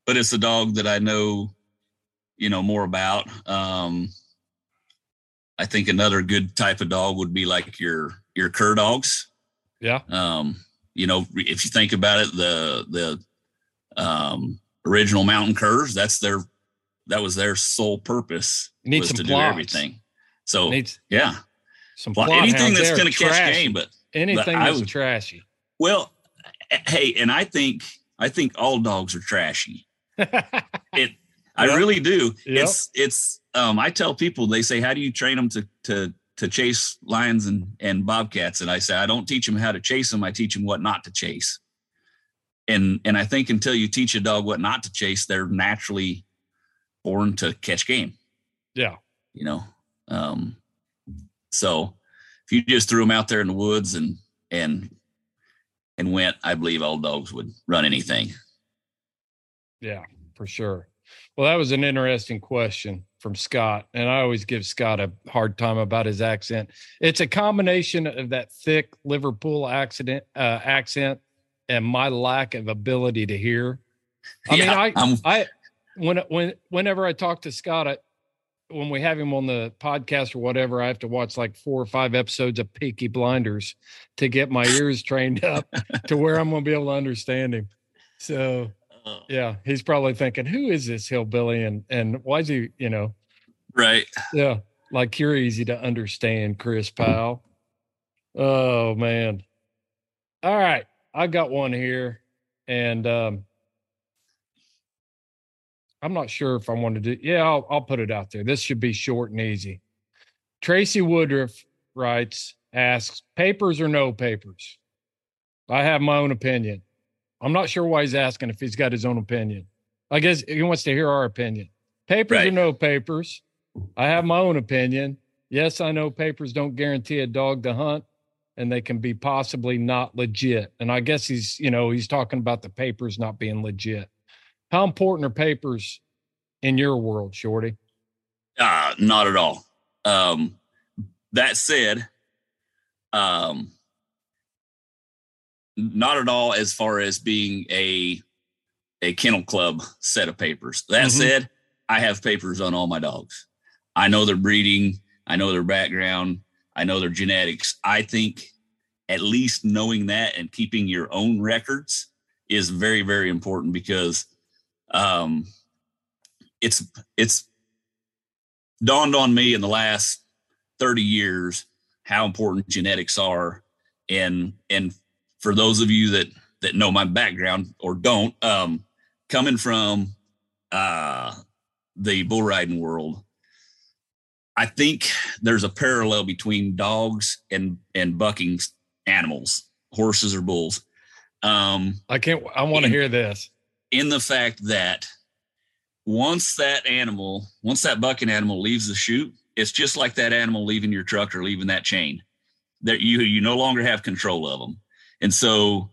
but it's a dog that I know, you know, more about. Um, I think another good type of dog would be like your your cur dogs. Yeah. Um, you know, if you think about it, the the um, original mountain curs, that's their that was their sole purpose Need was some to Plotts. do everything. So Needs yeah, some Plott anything that's going to catch game, but anything I that's would- trashy. well, eh, hey, and I think I think all dogs are trashy. It, I Yep. really do. Yep. It's it's. Um, I tell people they say, "How do you train them to to to chase lions and and bobcats?" And I say, I don't teach them how to chase them. I teach them what not to chase. And and I think until you teach a dog what not to chase, they're naturally born to catch game. yeah. You know. Um, so if you just threw them out there in the woods and and and went, I believe all dogs would run anything. Yeah, for sure. Well, that was an interesting question from Scott, and I always give Scott a hard time about his accent. It's a combination of that thick Liverpool accident uh, accent and my lack of ability to hear. I mean, I I'm- I when when whenever I talk to Scott, I, when we have him on the podcast or whatever, I have to watch like four or five episodes of Peaky Blinders to get my ears trained up to where I'm going to be able to understand him. So yeah, he's probably thinking, "Who is this hillbilly?" and and why is he, you know, right. yeah, like you're easy to understand, Chris Powell. Oh man. All right, I got one here, and um, I'm not sure if I want to do. Yeah, I'll I'll put it out there. This should be short and easy. Tracy Woodruff writes, asks, papers or no papers? I have my own opinion. I'm not sure why he's asking if he's got his own opinion. I guess he wants to hear our opinion. Papers or no papers? I have my own opinion. Yes, I know papers don't guarantee a dog to hunt and they can be possibly not legit. And I guess he's, you know, he's talking about the papers not being legit. How important are papers in your world, Shorty? Uh, not at all. Um, that said, um, not at all as far as being a a kennel club set of papers. That Mhm. said, I have papers on all my dogs. I know their breeding, I know their background, I know their genetics. I think at least knowing that and keeping your own records is very very important because um it's it's dawned on me in the last 30 years how important genetics are and and for those of you that that know my background or don't um coming from uh the bull riding world i think there's a parallel between dogs and and bucking animals horses or bulls um I can't, I want to hear this. in the fact that once that animal, once that bucking animal leaves the chute, it's just like that animal leaving your truck or leaving that chain. That you you no longer have control of them, and so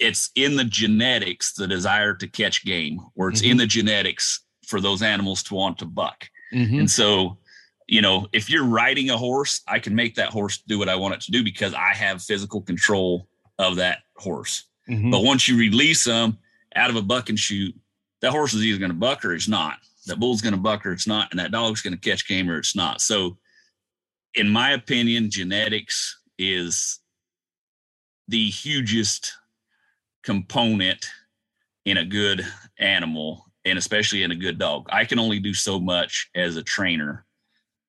it's in the genetics the desire to catch game, or it's in the genetics for those animals to want to buck. Mhm. And so, you know, if you're riding a horse, I can make that horse do what I want it to do because I have physical control of that horse. Mhm. But once you release them out of a buck and chute, that horse is either going to buck or it's not. That bull's going to buck or it's not, and that dog's going to catch game or it's not. So, in my opinion, genetics is the hugest component in a good animal, and especially in a good dog. I can only do so much as a trainer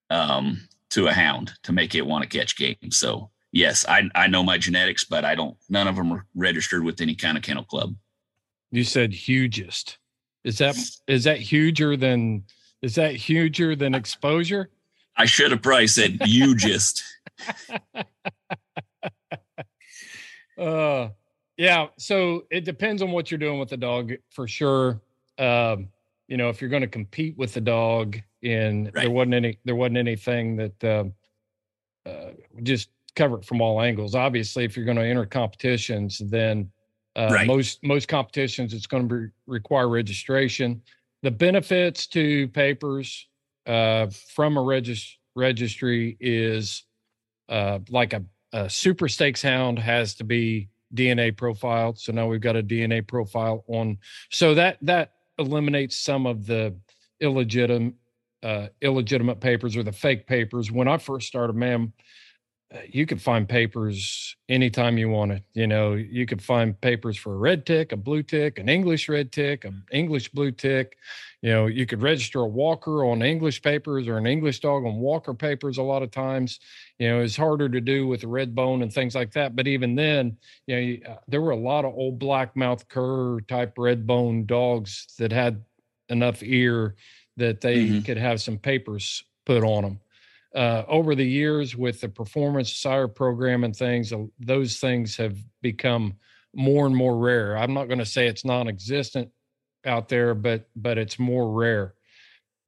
um, to a hound to make it want to catch game. So, yes, I I know my genetics, but I don't. None of them are registered with any kind of kennel club. You said hugest. Is that is that huger than is that huger than exposure? I should have probably said hugest. uh yeah so it depends on what you're doing with the dog for sure. Um you know if you're going to compete with the dog and there wasn't any there wasn't anything that um uh, just cover it from all angles. Obviously if you're going to enter competitions then uh, Right. most most competitions it's going to be, require registration. The benefits to papers uh, from a regis- registry is uh, like a, a super stakes hound has to be DNA profiled. So now we've got a DNA profile on. So that that eliminates some of the illegitimate uh, illegitimate papers or the fake papers. When I first started, man, uh, you could find papers anytime you wanted. You know, you could find papers for a red tick, a blue tick, an English red tick, an English blue tick. You know, you could register a walker on English papers or an English dog on walker papers a lot of times you know it's harder to do with the red bone and things like that but even then you know you- uh, there were a lot of old black mouth cur type red bone dogs that had enough ear that they Mhm. could have some papers put on them uh, over the years with the performance sire program and things uh, those things have become more and more rare. I'm not going to say it's non-existent out there but but it's more rare.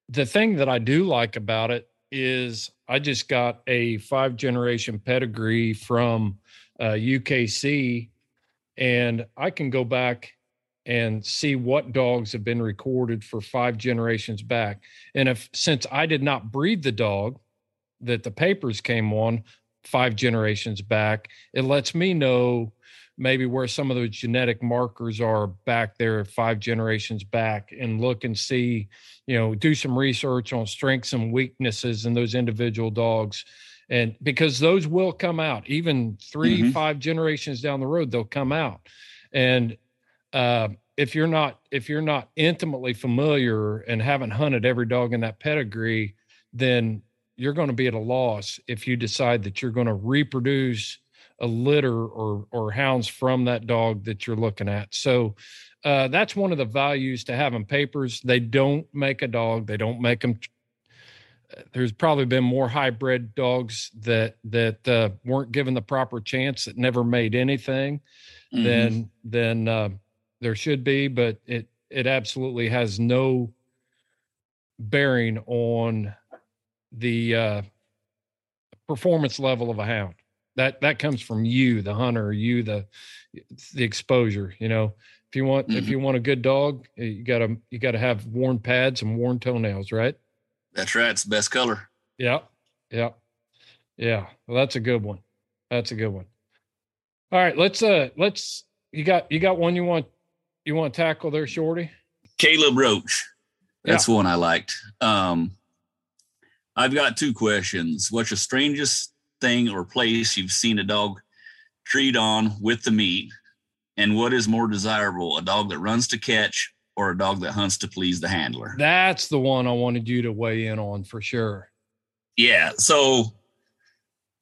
The thing that i do like about it is I just got a five generation pedigree from uh, UKC, and I can go back and see what dogs have been recorded for five generations back. And if since I did not breed the dog that the papers came on five generations back, it lets me know maybe where some of those genetic markers are back there five generations back and look and see you know do some research on strengths and weaknesses in those individual dogs and because those will come out even 3 Mhm. five generations down the road they'll come out and uh, if you're not if you're not intimately familiar and haven't hunted every dog in that pedigree then you're going to be at a loss if you decide that you're going to reproduce a litter or or hounds from that dog that you're looking at so uh, that's one of the values to having papers. They don't make a dog. They don't make them. There's probably been more hybrid dogs that that uh, weren't given the proper chance that never made anything Mhm. than than uh, there should be. But it it absolutely has no bearing on the uh, performance level of a hound. That that comes from you, the hunter, you the the exposure. You know, if you want if Mhm. you want a good dog, eh, you gotta you gotta have worn pads and worn toenails, right? That's right. It's the best color. Yeah, yeah, yeah. Well, that's a good one. That's a good one. All right, let's uh let's you got you got one you want you want to tackle there, Shorty? Caleb Roach. That's one I liked. Um, I've got two questions. What's the strangest thing or place you've seen a dog treat on with the meat? And what is more desirable, a dog that runs to catch or a dog that hunts to please the handler? That's the one I wanted you to weigh in on for sure. yeah so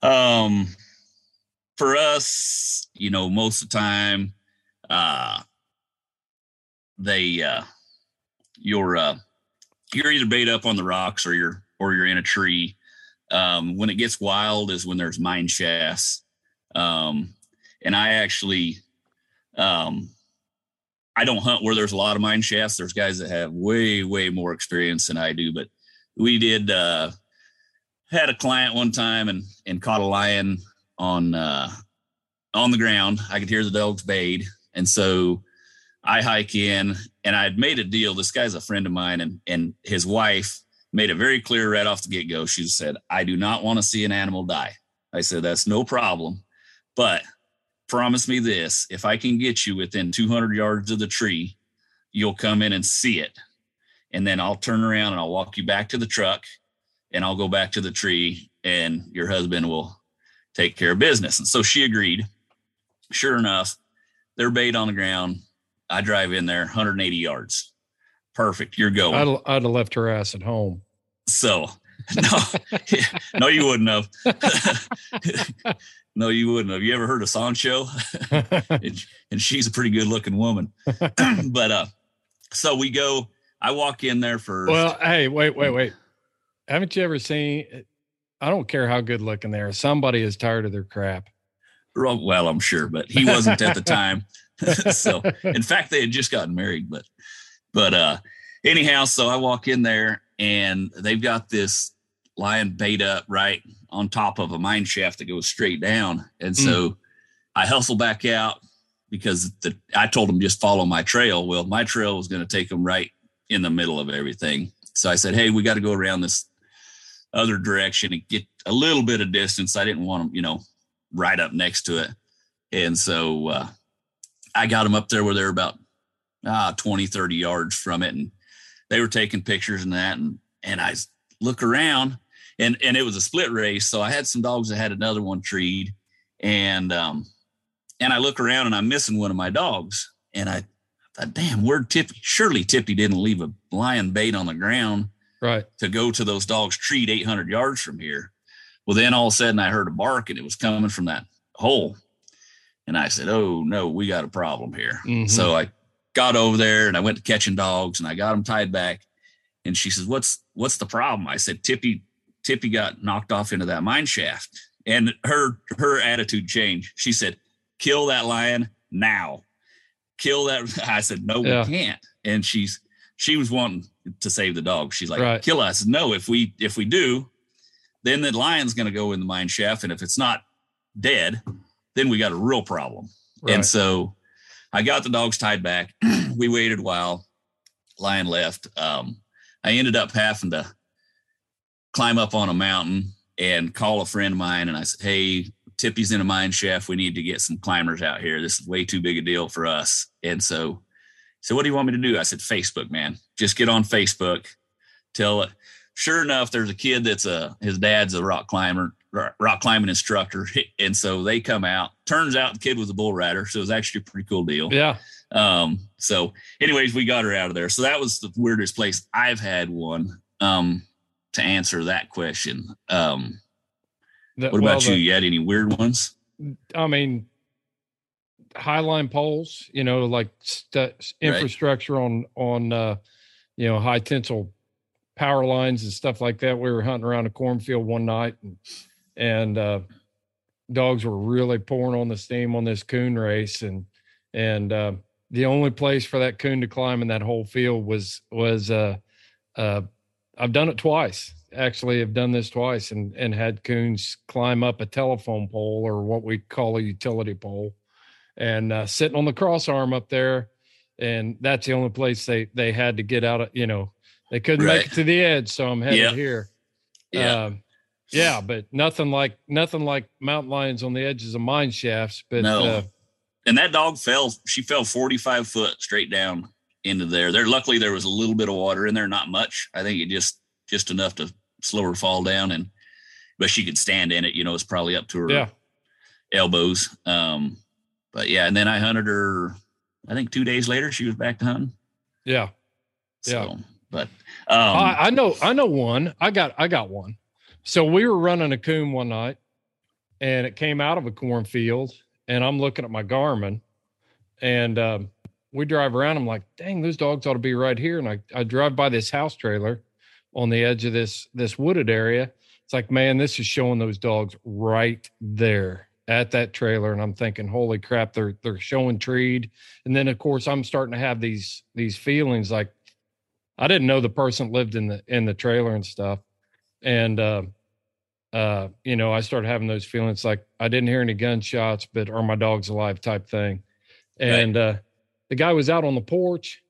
um for us you know most of the time uh they uh you're uh you're either bayed up on the rocks or you're or you're in a tree um when it gets wild is when there's mine shafts um and i actually um i don't hunt where there's a lot of mine shafts there's guys that have way way more experience than i do but we did uh had a client one time and and caught a lion on uh on the ground. I could hear the dogs bayed. And so I hike in and I'd made a deal. This guy's a friend of mine and and his wife made it very clear right off the get-go. She said, I do not want to see an animal die. I said, That's no problem. But promise me this if I can get you within 200 yards of the tree, you'll come in and see it. And then I'll turn around and I'll walk you back to the truck and I'll go back to the tree and your husband will take care of business. And so she agreed. Sure enough, they're bayed on the ground. I drive in there 180 yards. Perfect. You're going. I'd I'd have left her ass at home. So no, no, you wouldn't have. no, you wouldn't have. You ever heard of Sancho? and, and she's a pretty good looking woman. but uh, so we go. I walk in there first. Well, hey, wait, wait, wait. Haven't you ever seen? I don't care how good looking they are. Somebody is tired of their crap. Well, I'm sure, but he wasn't at the time. so, in fact, they had just gotten married. But, but uh, anyhow, so I walk in there and they've got this lion bayed up right on top of a mine shaft that goes straight down. And so mm. I hustle back out because the I told them just follow my trail. Well, my trail was going to take them right in the middle of everything. So I said, "Hey, we got to go around this other direction and get a little bit of distance. I didn't want them, you know, right up next to it. And so uh, I got them up there where they're about uh, 20, 30 yards from it. And they were taking pictures and that. And, and I look around and, and it was a split race. So I had some dogs that had another one treed. And, um, and I look around and I'm missing one of my dogs. And I thought, damn, where Tippy? Surely Tippy didn't leave a lion bayed on the ground right to go to those dogs treat 800 yards from here well then all of a sudden i heard a bark and it was coming from that hole and i said oh no we got a problem here mm-hmm. so i got over there and i went to catching dogs and i got them tied back and she says what's what's the problem i said tippy tippy got knocked off into that mine shaft and her her attitude changed she said kill that lion now kill that i said no yeah. we can't and she's she was wanting to save the dog. She's like, right. kill us. No, if we if we do, then the lion's going to go in the mine shaft, and if it's not dead, then we got a real problem. Right. And so, I got the dogs tied back. we waited a while. Lion left. Um, I ended up having to climb up on a mountain and call a friend of mine, and I said, "Hey, Tippy's in a mine shaft. We need to get some climbers out here. This is way too big a deal for us." And so so what do you want me to do? I said, Facebook, man. Just get on Facebook. Tell it. Sure enough, there's a kid that's a his dad's a rock climber, rock climbing instructor, and so they come out. Turns out the kid was a bull rider, so it was actually a pretty cool deal. Yeah. Um. So, anyways, we got her out of there. So that was the weirdest place I've had one. Um. To answer that question. Um. what about well, you? The, you had any weird ones? I mean, highline poles, you know, like st- infrastructure right. on on uh, you know high tensile power lines and stuff like that. We were hunting around a cornfield one night, and, and uh, dogs were really pouring on the steam on this coon race, and and uh, the only place for that coon to climb in that whole field was was uh, uh, I've done it twice. Actually, I've done this twice and and had coons climb up a telephone pole or what we call a utility pole and uh, sitting on the cross arm up there. And that's the only place they they had to get out of. You know, they couldn't right. make it to the edge, so I'm headed here. Yeah. Um, yeah, but nothing like nothing like mountain lions on the edges of mine shafts. But no. Uh, and that dog fell. She fell 45 foot straight down into there. There, luckily, there was a little bit of water in there, not much. I think it just just enough to slow her fall down, and but she could stand in it. You know, it's probably up to her yeah. elbows. Um, but yeah, and then I hunted her. I think two days later, she was back to hunting. Yeah, so, yeah. But um, I, I know, I know one. I got, I got one. So we were running a coon one night, and it came out of a cornfield, and I'm looking at my Garmin, and um, we drive around. I'm like, dang, those dogs ought to be right here. And I, I drive by this house trailer on the edge of this this wooded area. It's like, man, this is showing those dogs right there at that trailer and I'm thinking, holy crap, they're they're showing treed. And then of course I'm starting to have these these feelings like I didn't know the person lived in the in the trailer and stuff. And uh uh, you know, I started having those feelings like I didn't hear any gunshots, but are my dogs alive type thing. And right. uh the guy was out on the porch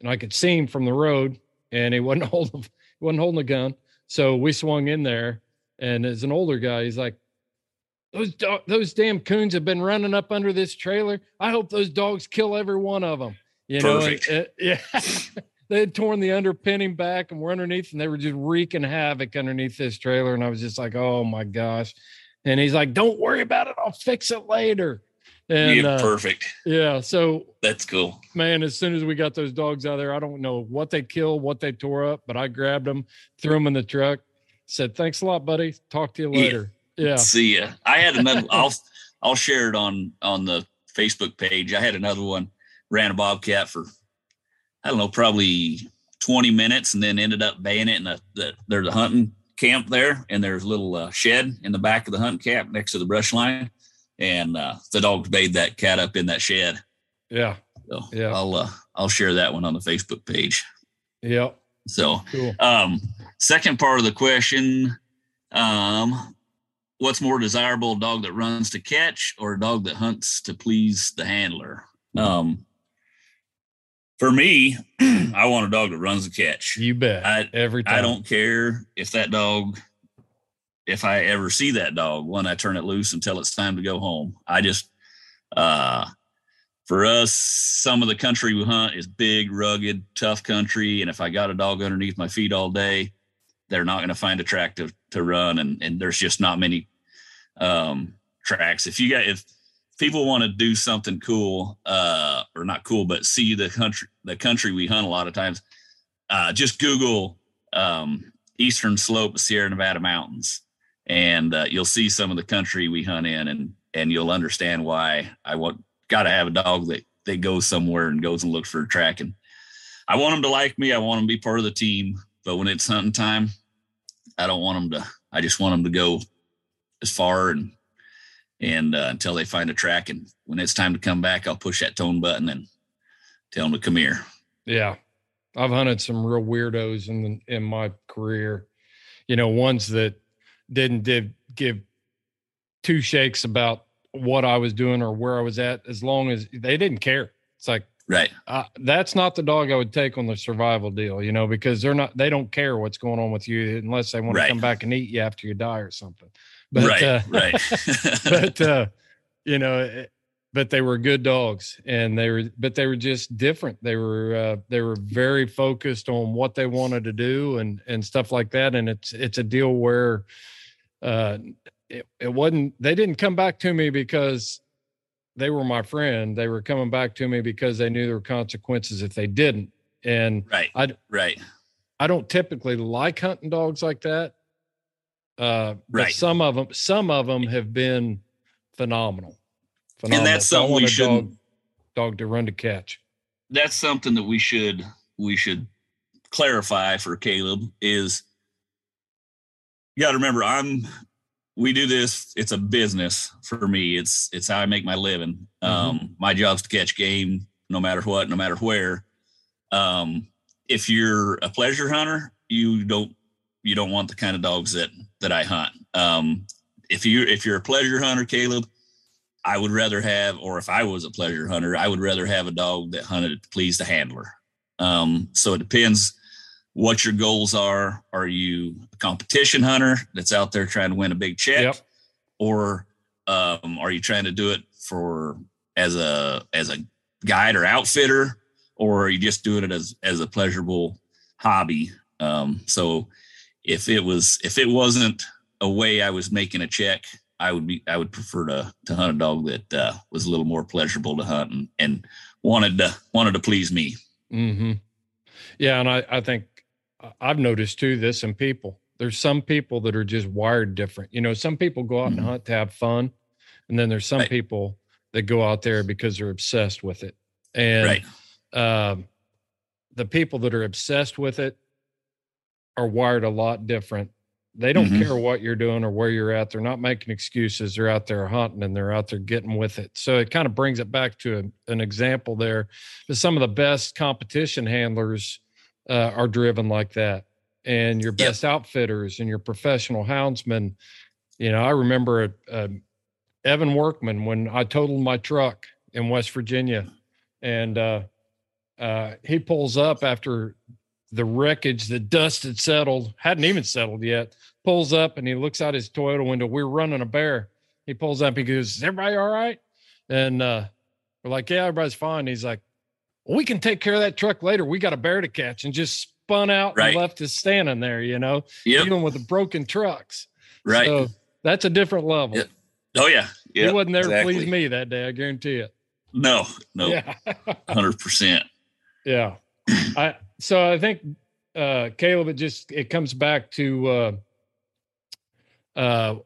and I could see him from the road and he wasn't holding he wasn't holding a gun. So we swung in there and as an older guy, he's like, those do- those damn coons have been running up under this trailer. I hope those dogs kill every one of them. You Perfect. know, uh, yeah. They had torn the underpinning back and were underneath, and they were just wreaking havoc underneath this trailer. And I was just like, oh my gosh. And he's like, don't worry about it. I'll fix it later. And yeah, uh, perfect. Yeah. So that's cool. Man, as soon as we got those dogs out there, I don't know what they killed, what they tore up, but I grabbed them, threw them in the truck, said, "Thanks a lot, buddy. Talk to you later. Yeah. later." Yeah. See ya. I had another. I'll I'll share it on on the Facebook page. I had another one. Ran a bobcat for I don't know, probably twenty minutes, and then ended up baying it in the, the there's a hunting camp there, and there's a little uh, shed in the back of the hunting camp next to the brush line, and uh, the dogs bayed that cat up in that shed. Yeah. So Yeah. I'll uh, I'll share that one on the Facebook page. Yep. So Cool. um, second part of the question, um, what's more desirable, a dog that runs to catch or a dog that hunts to please the handler? Um, for me, I want a dog that runs to catch. You bet. I Every time. I don't care if that dog, if I ever see that dog when I turn it loose until it's time to go home. I just, uh, for us, some of the country we hunt is big, rugged, tough country. And if I got a dog underneath my feet all day, they're not going to find a track to, to run. And, and there's just not many um, tracks. If you got, if people want to do something cool, uh, or not cool, but see the country, the country we hunt a lot of times, uh, just Google um, Eastern Slope of Sierra Nevada Mountains, and uh, you'll see some of the country we hunt in, and and you'll understand why I want got to have a dog that that goes somewhere and goes and looks for a track. And I want them to like me. I want them to be part of the team. But when it's hunting time, I don't want them to. I just want them to go as far and and uh, until they find a track. And when it's time to come back, I'll push that tone button and tell them to come here. Yeah. I've hunted some real weirdos in the, in my career. You know, ones that didn't did give two shakes about what I was doing or where I was at as long as they didn't care. It's like Right. uh, that's not the dog I would take on the survival deal, you know, because they're not they don't care what's going on with you unless they want Right. to come back and eat you after you die or something. But right. uh, right. but uh you know but they were good dogs and they were but they were just different they were uh they were very focused on what they wanted to do and and stuff like that and it's it's a deal where uh it, it wasn't they didn't come back to me because they were my friend they were coming back to me because they knew there were consequences if they didn't and right. I- right. I don't typically like hunting dogs like that. Uh, but Right. some of them, some of them have been phenomenal. Phenomenal. And that's something we shouldn't. dog, dog to run to catch. that's something that we should we should clarify for Caleb is you got to remember I'm we do this it's a business for me it's it's how I make my living um my job's to catch game no matter what no matter where um if you're a pleasure hunter you don't you don't want the kind of dogs that that I hunt um if you if you're a pleasure hunter Caleb I would rather have, or if I was a pleasure hunter, I would rather have a dog that hunted to please the handler. Um, so it depends what your goals are. Are you a competition hunter that's out there trying to win a big check, Yep. or um, are you trying to do it for as a as a guide or outfitter, or are you just doing it as as a pleasurable hobby? Um, so if it was if it wasn't a way I was making a check, I would be I would prefer to to hunt a dog that uh, was a little more pleasurable to hunt and, and wanted to wanted to please me. Mm-hmm. Yeah, and I I think I- I've noticed too this in people. There's some people that are just wired different. You know, some people go out Mhm. and hunt to have fun, and then there's some Right. people that go out there because they're obsessed with it. And right. um, the people that are obsessed with it are wired a lot different. They don't Mhm. care what you're doing or where you're at. They're not making excuses. They're out there hunting and they're out there getting with it. So it kind of brings it back to a, an example there. Some of the best competition handlers uh, are driven like that, and your Yep. best outfitters and your professional houndsmen. You know, I remember a, a Evan Workman when I totaled my truck in West Virginia, and uh, uh, he pulls up after the wreckage, the dust had settled, hadn't even settled yet. Pulls up and he looks out his Toyota window. We're running a bear. He pulls up. He goes, "Is everybody all right?" And uh, we're like, "Yeah, everybody's fine." He's like, well, "We can take care of that truck later. We got a bear to catch," and just spun out Right. and left us standing there. You know, Yep. dealing with the broken trucks. Right. So that's a different level. Yep. oh yeah. Yeah. he wasn't there to please me that day. I guarantee it. No. No. Yeah. Hundred percent. Yeah. I so I think uh Caleb it just it comes back to uh uh,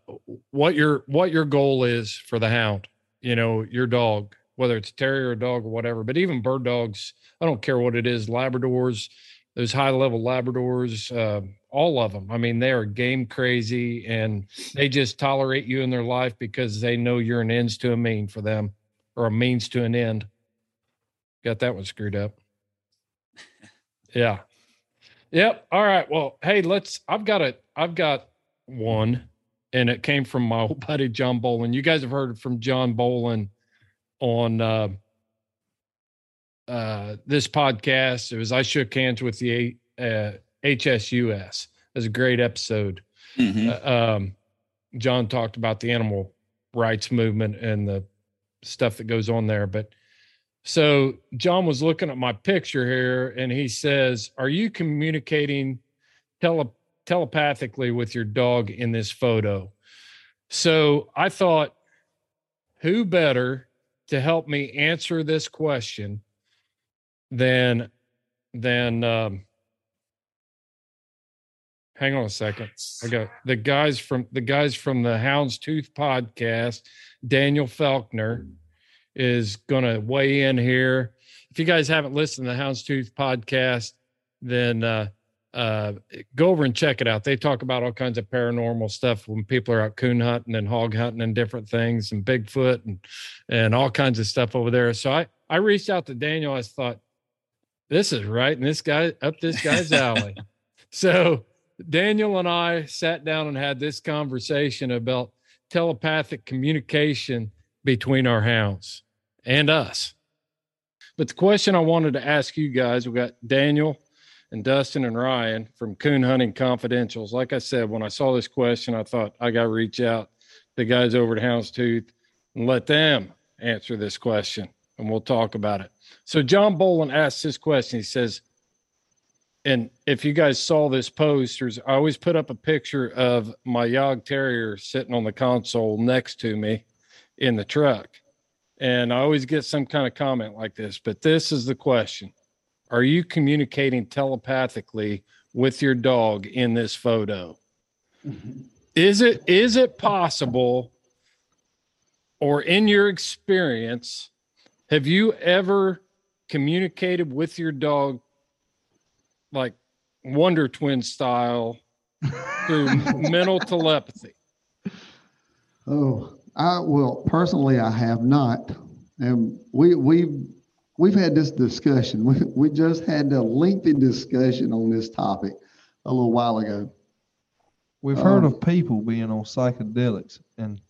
what your what your goal is for the hound. You know, your dog, whether it's a terrier or dog or whatever. But even bird dogs, I don't care what it is. Labradors, those high level Labradors, uh, all of them. I mean, they are game crazy and they just tolerate you in their life because they know you're an ends to a mean for them or a means to an end. Got that one screwed up. Yeah. Yep. All right. Well, hey, let's. I've got a. I've got one, and it came from my old buddy John Bolin. You guys have heard from John Bolin on uh, uh, this podcast. It was I shook hands with the uh, HSUS. It was a great episode. Mhm. Uh, um, John talked about the animal rights movement and the stuff that goes on there. But so John was looking at my picture here and he says, Are you communicating tele- telepathically with your dog in this photo? So I thought, who better to help me answer this question than than um hang on a second. I got the guys from the guys from the Houndstooth podcast, Daniel Felkner is going to weigh in here. If you guys haven't listened to the Houndstooth podcast, then uh, uh, go over and check it out. They talk about all kinds of paranormal stuff when people are out coon hunting and hog hunting and different things and Bigfoot and and all kinds of stuff over there. So I I reached out to Daniel. I thought this is right and this guy up this guy's alley. so Daniel and I sat down and had this conversation about telepathic communication between our hounds and us. But the question I wanted to ask you guys, we got Daniel and Dustin and Ryan from Coon Hunting Confidentials. Like I said, when I saw this question, I thought I got to reach out the guys over at Houndstooth and let them answer this question and we'll talk about it. So John Bolin asked this question. He says, and if you guys saw this post, there's I always put up a picture of my Jagd Terrier sitting on the console next to me in the truck. And I always get some kind of comment like this, but this is the question. Are you communicating telepathically with your dog in this photo? Mm-hmm. Is it is it possible or in your experience have you ever communicated with your dog like Wonder Twin style through mental telepathy? Oh, I well personally I have not, and we we we've had this discussion. We we just had a lengthy discussion on this topic a little while ago. We've heard Um, of people being on psychedelics and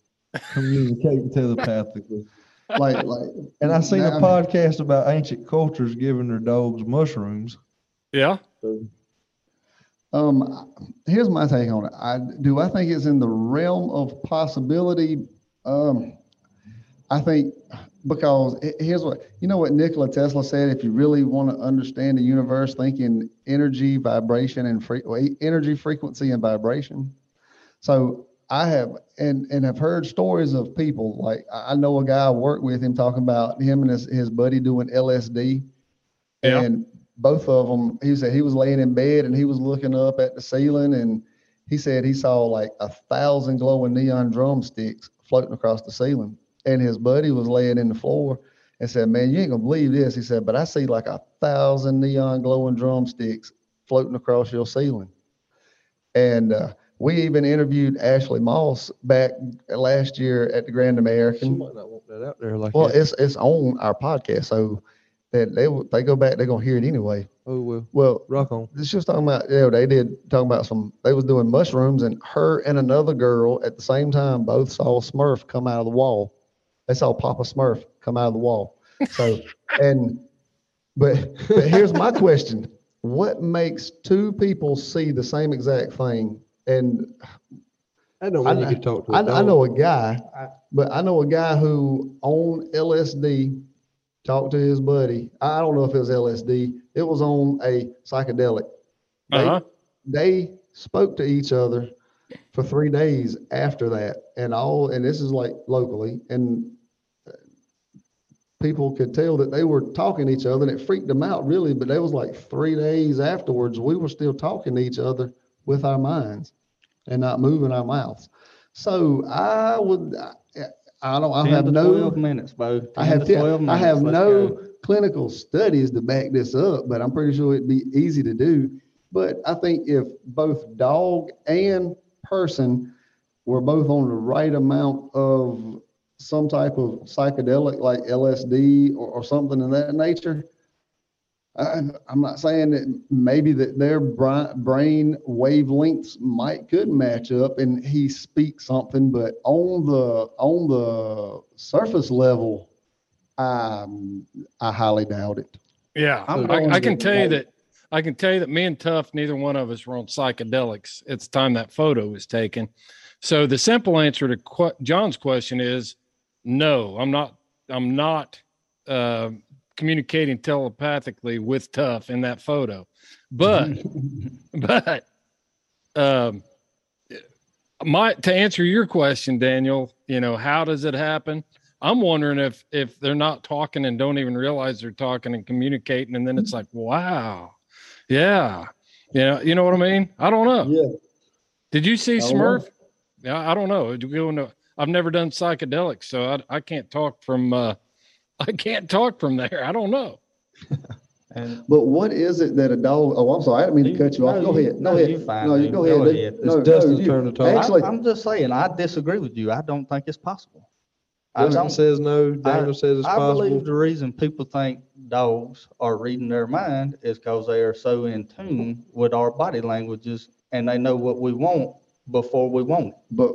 communicating telepathically. Like like, And I seen a podcast about ancient cultures giving their dogs mushrooms. Yeah. Um, here's my take on it. I do I think it's in the realm of possibility. Um, I think because here's what you know what Nikola Tesla said. If you really want to understand the universe, think in energy, vibration, and fre- well, energy, frequency, and vibration. So I have and and have heard stories of people like I I know a guy I worked with him talking about him and his, his buddy doing LSD. Yeah. And both of them, he said he was laying in bed and he was looking up at the ceiling and he said he saw like a thousand glowing neon drumsticks floating across the ceiling. And his buddy was laying in the floor and said, Man, you ain't gonna believe this. He said, But I see like a thousand neon glowing drumsticks floating across your ceiling. And uh, we even interviewed Ashley Moss back last year at the Grand American. She might not want that out there like Well, that. it's it's on our podcast, so that they they go back, they're gonna hear it anyway. oh well, Well, rock on. it's just talking about, you know, they did talking about some, they was doing mushrooms and her and another girl at the same time both saw Smurf come out of the wall. They saw Papa Smurf come out of the wall. So, and, but, but here's my question. What makes two people see the same exact thing? And I don't I you know- talk to. I, a I know a guy, but I know a guy who on LSD talked to his buddy. I don't know if it was LSD. It was on a psychedelic. They, Uh-huh. they spoke to each other for three days after that, and all. And this is like locally, and uh, people could tell that they were talking to each other, and it freaked them out really. But there was like three days afterwards, we were still talking to each other with our minds. and not moving our mouths. So I would, I- I don't, I have no. 12 minutes, Bo. I have, to te- 12 I have Let's no go. clinical studies to back this up, but I'm pretty sure it'd be easy to do. But I think if both dog and person were both on the right amount of some type of psychedelic like LSD or, or something of that nature, I, I'm not saying that maybe that their bri- brain wavelengths might could match up and he speaks something, but on the on the surface level, um, I highly doubt it. Yeah, I'm I, I can tell you that. I can tell you that me and Tough, neither one of us were on psychedelics at the time that photo was taken. So the simple answer to que- John's question is no. I'm not. I'm not uh, communicating telepathically with Tough in that photo, but but um, my to answer your question, Daniel, you know, how does it happen? I'm wondering if if they're not talking and don't even realize they're talking and communicating, and then it's like, wow, yeah, you know, you know what I mean? I don't know. Yeah. Did you see I. Smurf? Yeah, I don't know. Do we go into- I've never done psychedelics, so I I can't talk from uh I can't talk from there. I don't know. But what is it that a dog? Oh, I'm sorry, I didn't mean to cut you off. no, Go you- ahead. no, Go ahead. you fine, No, you go Go ahead. ahead. It's No, no, Dustin's you- turn to talk. Actually, I, I'm just saying, I disagree with you. I don't think it's possible. I Dustin says no. I- Daniel says it's I believe possible. the reason people think dogs are reading their mind is because they are so in tune with our body languages and they know what we want before we want it. But,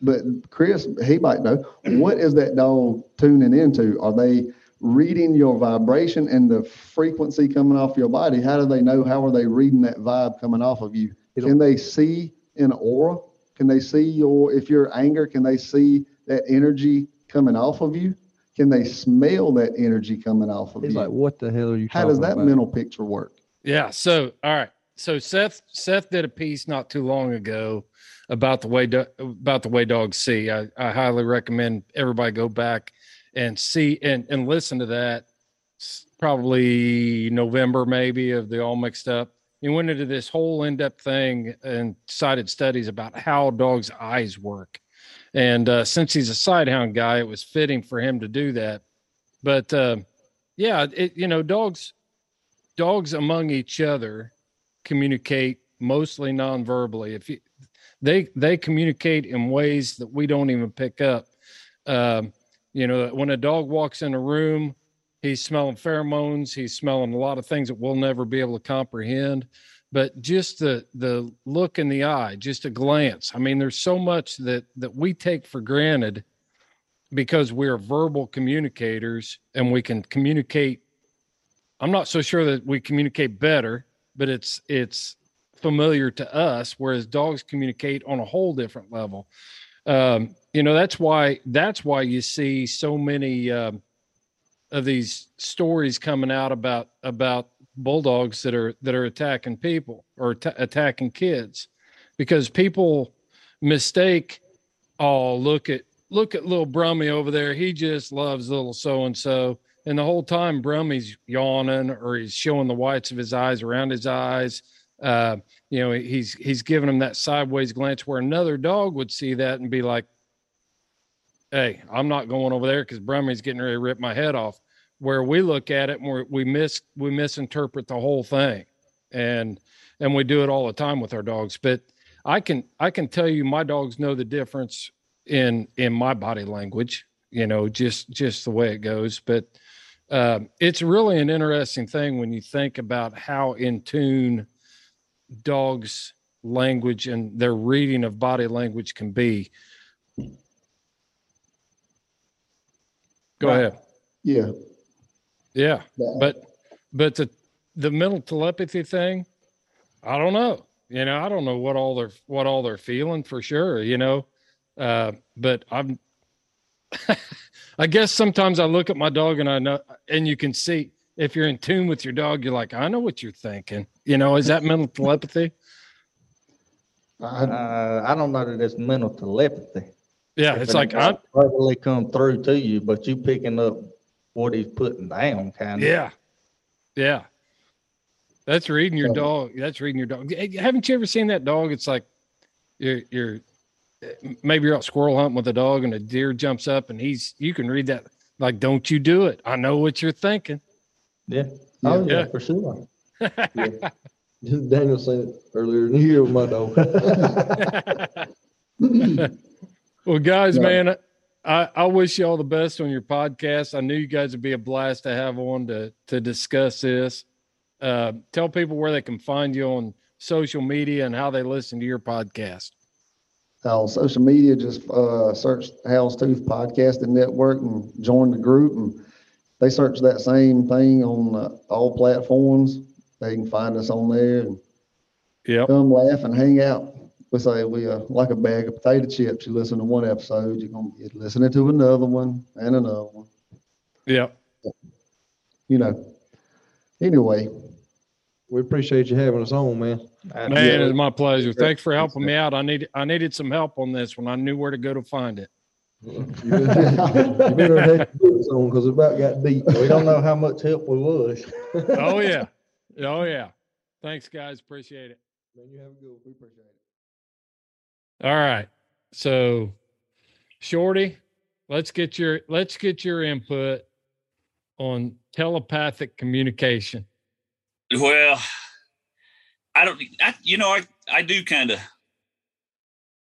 but Chris, he might know, what is that dog tuning into? Are they reading your vibration and the frequency coming off your body? How do they know? How are they reading that vibe coming off of you? Can they see an aura? Can they see your, if you're anger, can they see that energy coming off of you? Can they smell that energy coming off of you? He's you? like, what the hell are you How talking does that about? mental picture work? Yeah. So, all right. So Seth Seth did a piece not too long ago about the way do, about the way dogs see. I, I highly recommend everybody go back and see and and listen to that. It's probably November maybe of the all mixed up. He went into this whole in depth thing and cited studies about how dogs' eyes work. And uh, since he's a sidehound guy, it was fitting for him to do that. But uh, yeah, it, you know, dogs dogs among each other communicate mostly non-verbally. If you, they they communicate in ways that we don't even pick up. Um, you know when a dog walks in a room he's smelling pheromones he's smelling a lot of things that we'll never be able to comprehend. But just the the look in the eye just a glance. I mean there's so much that that we take for granted because we're verbal communicators and we can communicate. I'm not so sure that we communicate better, but it's it's familiar to us, whereas dogs communicate on a whole different level. Um, you know, that's why that's why you see so many um, of these stories coming out about about bulldogs that are that are attacking people or ta attacking kids, because people mistake. Oh, look at look at little Brummy over there. He just loves little so and so. And the whole time, Brummy's yawning or he's showing the whites of his eyes around his eyes. Uh, you know, he's he's giving him that sideways glance where another dog would see that and be like, "Hey, I'm not going over there because Brummy's getting ready to rip my head off." Where we look at it and we miss we misinterpret the whole thing, and and we do it all the time with our dogs. But I can I can tell you, my dogs know the difference in in my body language. You know, just just the way it goes, but um, it's really an interesting thing when you think about how in tune dogs' language and their reading of body language can be. Go Right. ahead. Yeah. Yeah, but but the the mental telepathy thing, I don't know. You know, I don't know what all they're what all they're feeling for sure. You know, uh, but I'm. I guess sometimes I look at my dog and I know, and you can see if you're in tune with your dog, you're like, I know what you're thinking. You know, is that mental telepathy? Uh, I don't know that it's mental telepathy. Yeah, If it's it like I'm. verbally come through to you, but you picking up what he's putting down, kind of. Yeah, yeah. That's reading your dog. That's reading your dog. Hey, Haven't you ever seen that dog? It's like you're you're maybe you're out squirrel hunting with a dog and a deer jumps up and he's you can read that like don't you do it i know what you're thinking Yeah. Oh yeah, Yeah. for sure. Yeah. Daniel said it earlier in the year with my dog. well guys Yeah. man I, I wish you all the best on your podcast i knew you guys would be a blast to have on to to discuss this uh, tell people where they can find you on social media and how they listen to your podcast on social media, just uh, search Houndstooth Podcasting Network and join the group. And they search that same thing on uh, all platforms. They can find us on there and yep. come laugh and hang out. We say we uh, like a bag of potato chips. You listen to one episode, you're gonna be listening to another one and another one. Yep. You know. Anyway, we appreciate you having us on, man. Man, it's my pleasure. Thanks for helping me out. I needed I needed some help on this one. I knew where to go to find it. You better, you better have your boots on because it about got deep. We don't know how much help we was. Oh yeah. Oh yeah. Thanks, guys. Appreciate it. Man, you have a good one. We appreciate it. All right. So Shorty, let's get your let's get your input on telepathic communication. Well, I don't. I, you know, I I do kind of.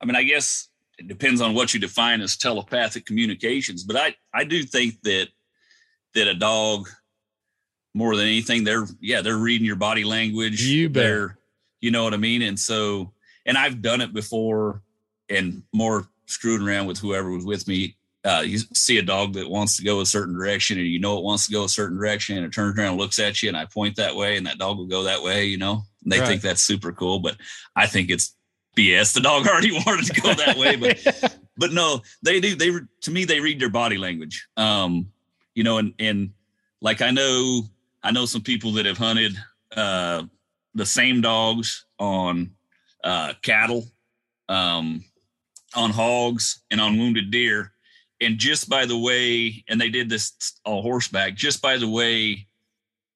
I mean, I guess it depends on what you define as telepathic communications, but I I do think that that a dog more than anything they're yeah they're reading your body language. You bet. They're, you know what I mean, and so and I've done it before, and more screwing around with whoever was with me. Uh, you see a dog that wants to go a certain direction, and you know it wants to go a certain direction, and it turns around and looks at you, and I point that way, and that dog will go that way. You know, and they Right. think that's super cool, but I think it's BS. The dog already wanted to go that way, but but no, they do. They to me they read their body language. Um, you know, and and like I know I know some people that have hunted uh the same dogs on uh cattle, um, on hogs, and on wounded deer. And just by the way, and they did this on horseback, just by the way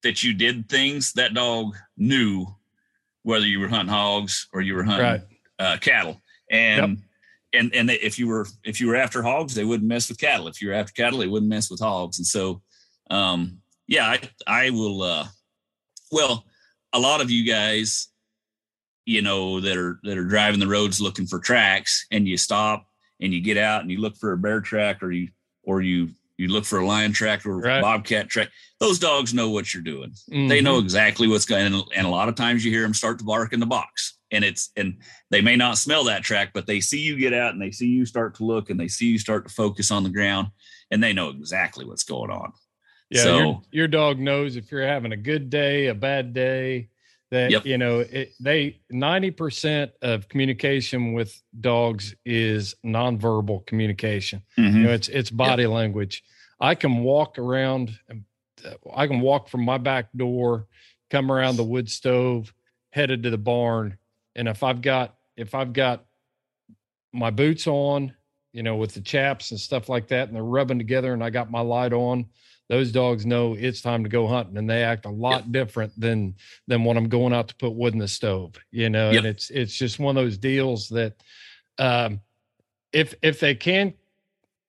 that you did things, that dog knew whether you were hunting hogs or you were hunting Right. uh, cattle. And and and they, if you were if you were after hogs, they wouldn't mess with cattle. If you were after cattle, they wouldn't mess with hogs. And so, um, yeah, I I will. Uh, well, a lot of you guys, you know, that are that are driving the roads looking for tracks, and you stop and you get out and you look for a bear track, or you or you you look for a lion track or Right. bobcat track. Those dogs know what you're doing. They Mhm. know exactly what's going. on. And a lot of times you hear them start to bark in the box, and it's and they may not smell that track, but they see you get out and they see you start to look and they see you start to focus on the ground, and they know exactly what's going on. Yeah, so your, your dog knows if you're having a good day, a bad day. That Yep. you know, it, they ninety percent of communication with dogs is nonverbal communication. Mhm. You know, it's it's body language. I can walk around. and, uh, I can walk from my back door, come around the wood stove, headed to the barn, and if I've got if I've got my boots on, you know, with the chaps and stuff like that, and they're rubbing together, and I got my light on. Those dogs know it's time to go hunting, and they act a lot different than than when I'm going out to put wood in the stove. You know, Yep. and it's it's just one of those deals that um, if if they can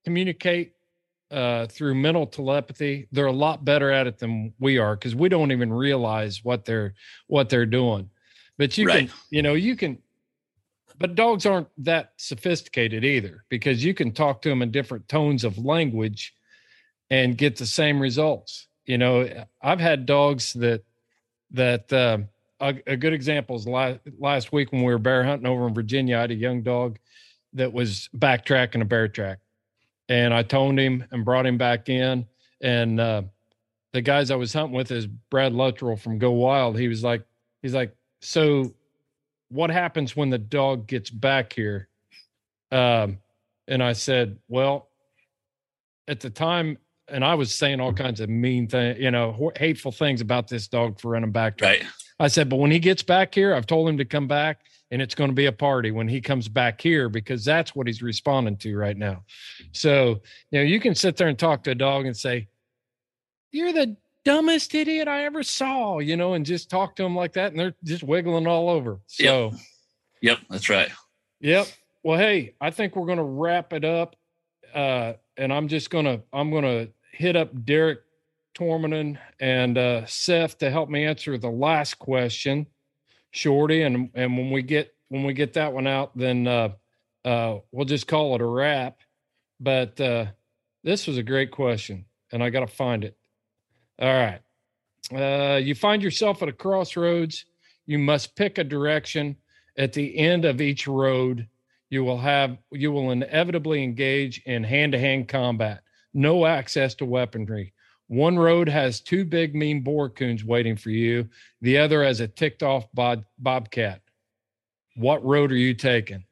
communicate uh, through mental telepathy, they're a lot better at it than we are because we don't even realize what they're what they're doing. But you Right. can, you know, you can. But dogs aren't that sophisticated either because you can talk to them in different tones of language and get the same results. You know, I've had dogs that that uh, a, a good example is last, last week when we were bear hunting over in Virginia. I had a young dog that was backtracking a bear track, and I toned him and brought him back in. And uh, the guys I was hunting with is Brad Luttrell from Go Wild. He was like, he's like, so what happens when the dog gets back here? Um, and I said, well, at the time, and I was saying all kinds of mean things, you know, hateful things about this dog for running back. Right. I said, but when he gets back here, I've told him to come back and it's going to be a party when he comes back here because that's what he's responding to right now. So, you know, you can sit there and talk to a dog and say, You're the dumbest idiot I ever saw, you know, and just talk to them like that. And they're just wiggling all over. So, Yep, that's right. Yep. Well, hey, I think we're going to wrap it up. Uh, and I'm just going to, I'm going to hit up Derek Tormanen and uh, Seth to help me answer the last question, Shorty. And, and when we get, when we get that one out, then uh, uh, we'll just call it a wrap. But uh, this was a great question and I got to find it. All right. Uh, you find yourself at a crossroads. You must pick a direction. At the end of each road, you will have you will inevitably engage in hand-to-hand combat. No access to weaponry. One road has two big mean boar coons waiting for you. The other has a ticked off bob, bobcat. What road are you taking?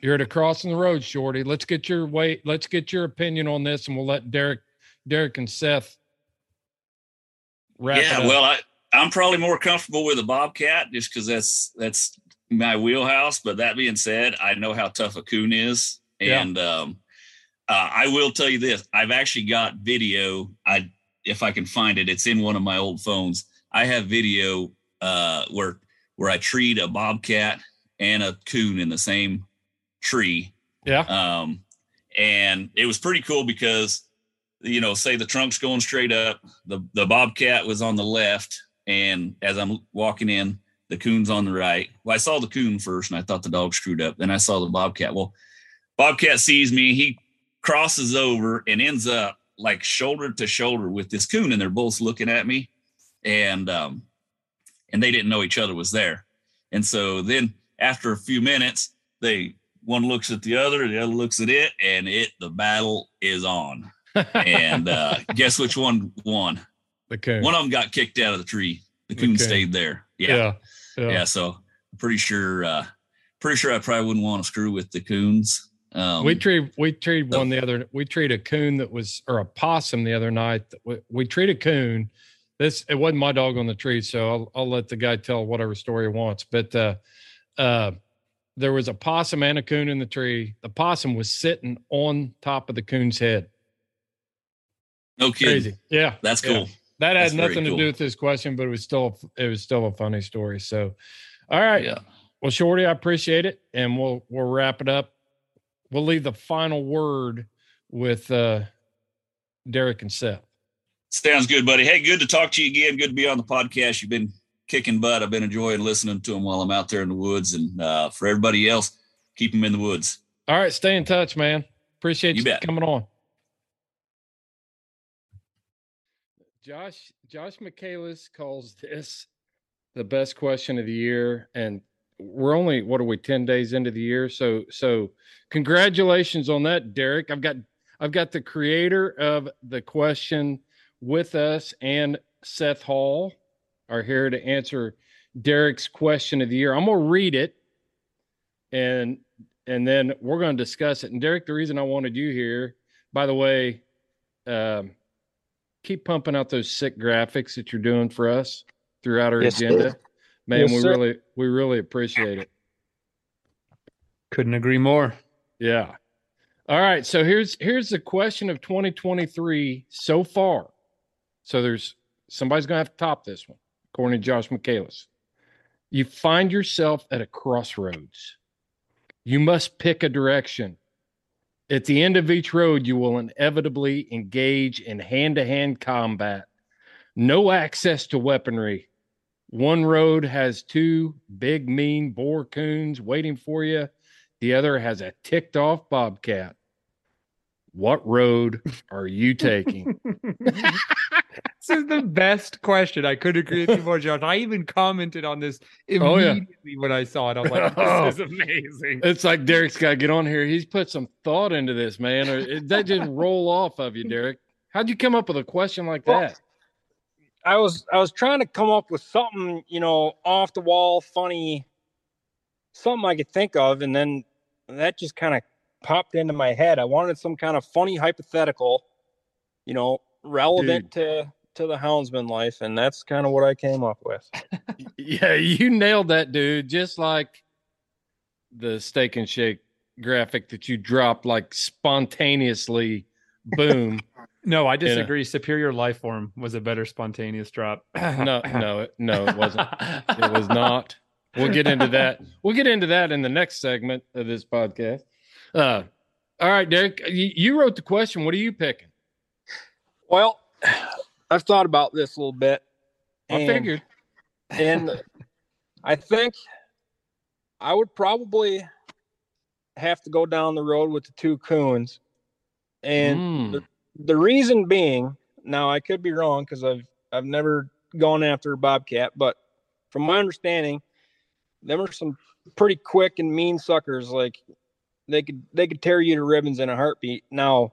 You're at a crossing the road, Shorty. Let's get your weight. Let's get your opinion on this, and we'll let Derek, Derek and Seth wrap it yeah, well, I, I'm probably more comfortable with a bobcat just because that's that's my wheelhouse. But that being said, I know how tough a coon is, Yeah. and um, uh, I will tell you this: I've actually got video. I if I can find it, it's in one of my old phones. I have video uh, where where I treed a bobcat and a coon in the same tree. Yeah. Um, and it was pretty cool because, you know, say the trunk's going straight up, the the bobcat was on the left, and as I'm walking in, the coon's on the right. Well, I saw the coon first, and I thought the dog screwed up. Then I saw the bobcat. Well, bobcat sees me, he crosses over and ends up like shoulder to shoulder with this coon, and they're both looking at me, and um, and they didn't know each other was there. And so then after a few minutes, they one looks at the other, the other looks at it, and it the battle is on. and uh, guess which one won? The coon. One of them got kicked out of the tree. The The coon coon. stayed there. Yeah. Yeah. yeah. so I'm pretty sure uh pretty sure I probably wouldn't want to screw with the coons. Um we treat we treated one the other we treated a coon that was or a possum the other night. We, we treated a coon. This it wasn't my dog on the tree, so I'll I'll let the guy tell whatever story he wants. But uh, uh, there was a possum and a coon in the tree. The possum was sitting on top of the coon's head. no kidding. Crazy, yeah, That's yeah. cool. That had That's nothing to do with this question, but it was still it was still a funny story. So, all right, Yeah. well, Shorty, I appreciate it, and we'll we'll wrap it up. We'll leave the final word with uh Derek and Seth. Sounds good, buddy. Hey, good to talk to you again. Good to be on the podcast. You've been kicking butt. I've been enjoying listening to them while I'm out there in the woods. And uh, for everybody else, keep them in the woods. All right, stay in touch, man. Appreciate You you, coming on. Josh Josh Michaelis calls this the best question of the year, and we're only what are we ten days into the year? So so congratulations on that, Derek. I've got I've got the creator of the question with us, and Seth Hall are here to answer Derek's question of the year. I'm gonna read it, and and then we're going to discuss it. And Derek, the reason I wanted you here, by the way, um, keep pumping out those sick graphics that you're doing for us throughout our Yes, agenda. sir. Man, Yes, we sir. really we really appreciate it. Couldn't agree more. Yeah. All right. So here's here's the question of 2023 so far. So there's somebody's gonna have to top this one, according to Josh Michaelis. You find yourself at a crossroads. You must pick a direction. At the end of each road, you will inevitably engage in hand-to-hand combat. No access to weaponry. One road has two big, mean boar coons waiting for you. The other has a ticked off bobcat. What road are you taking? This is the best question. I couldn't agree with you more, Josh. I even commented on this Oh, yeah. immediately when I saw it. I was like, Oh. this is amazing. It's like Derek's got to get on here. He's put some thought into this, man. Or it, that just roll off of you, Derek. How'd you come up with a question like Well, that? I was I was trying to come up with something, you know, off the wall, funny, something I could think of, and then that just kind of popped into my head. I wanted some kind of funny hypothetical, you know, relevant to to the houndsman life, and that's kind of what I came up with. Yeah, you nailed that, dude. Just like the steak and shake graphic that you dropped like spontaneously. Boom. No, I You know. disagree. Superior life form was a better spontaneous drop. no, no, it- no, it wasn't. It was not. we'll get into that. We'll get into that in the next segment of this podcast. Uh, all right, Derek, you, you wrote the question. What are you picking? Well, I've thought about this a little bit. I and- figured. and I think I would probably have to go down the road with the two coons. And Mm. the, the reason being, now I could be wrong because I've I've never gone after a bobcat, but from my understanding, them are some pretty quick and mean suckers. Like they could they could tear you to ribbons in a heartbeat. Now,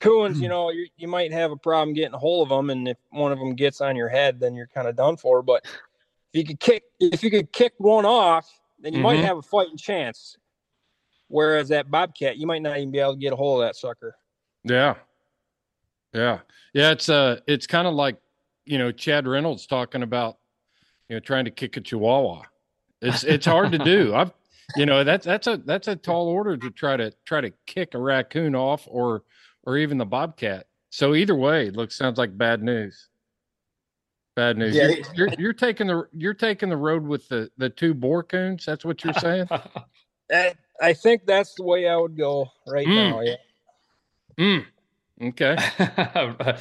coons, you know, you you might have a problem getting a hold of them, and if one of them gets on your head, then you're kind of done for. But if you could kick if you could kick one off, then you might Mhm. have a fighting chance. Whereas that bobcat, you might not even be able to get a hold of that sucker. Yeah. Yeah. Yeah. It's uh it's kind of like, you know, Chad Reynolds talking about, you know, trying to kick a chihuahua. It's it's hard to do. I've you know, that's that's a that's a tall order to try to try to kick a raccoon off or or even the bobcat. So either way, it looks sounds like bad news. Bad news. Yeah. You're, you're you're taking the you're taking the road with the the two boar coons. That's what you're saying. I, I think that's the way I would go right Mm. now. Yeah. Mm. Okay.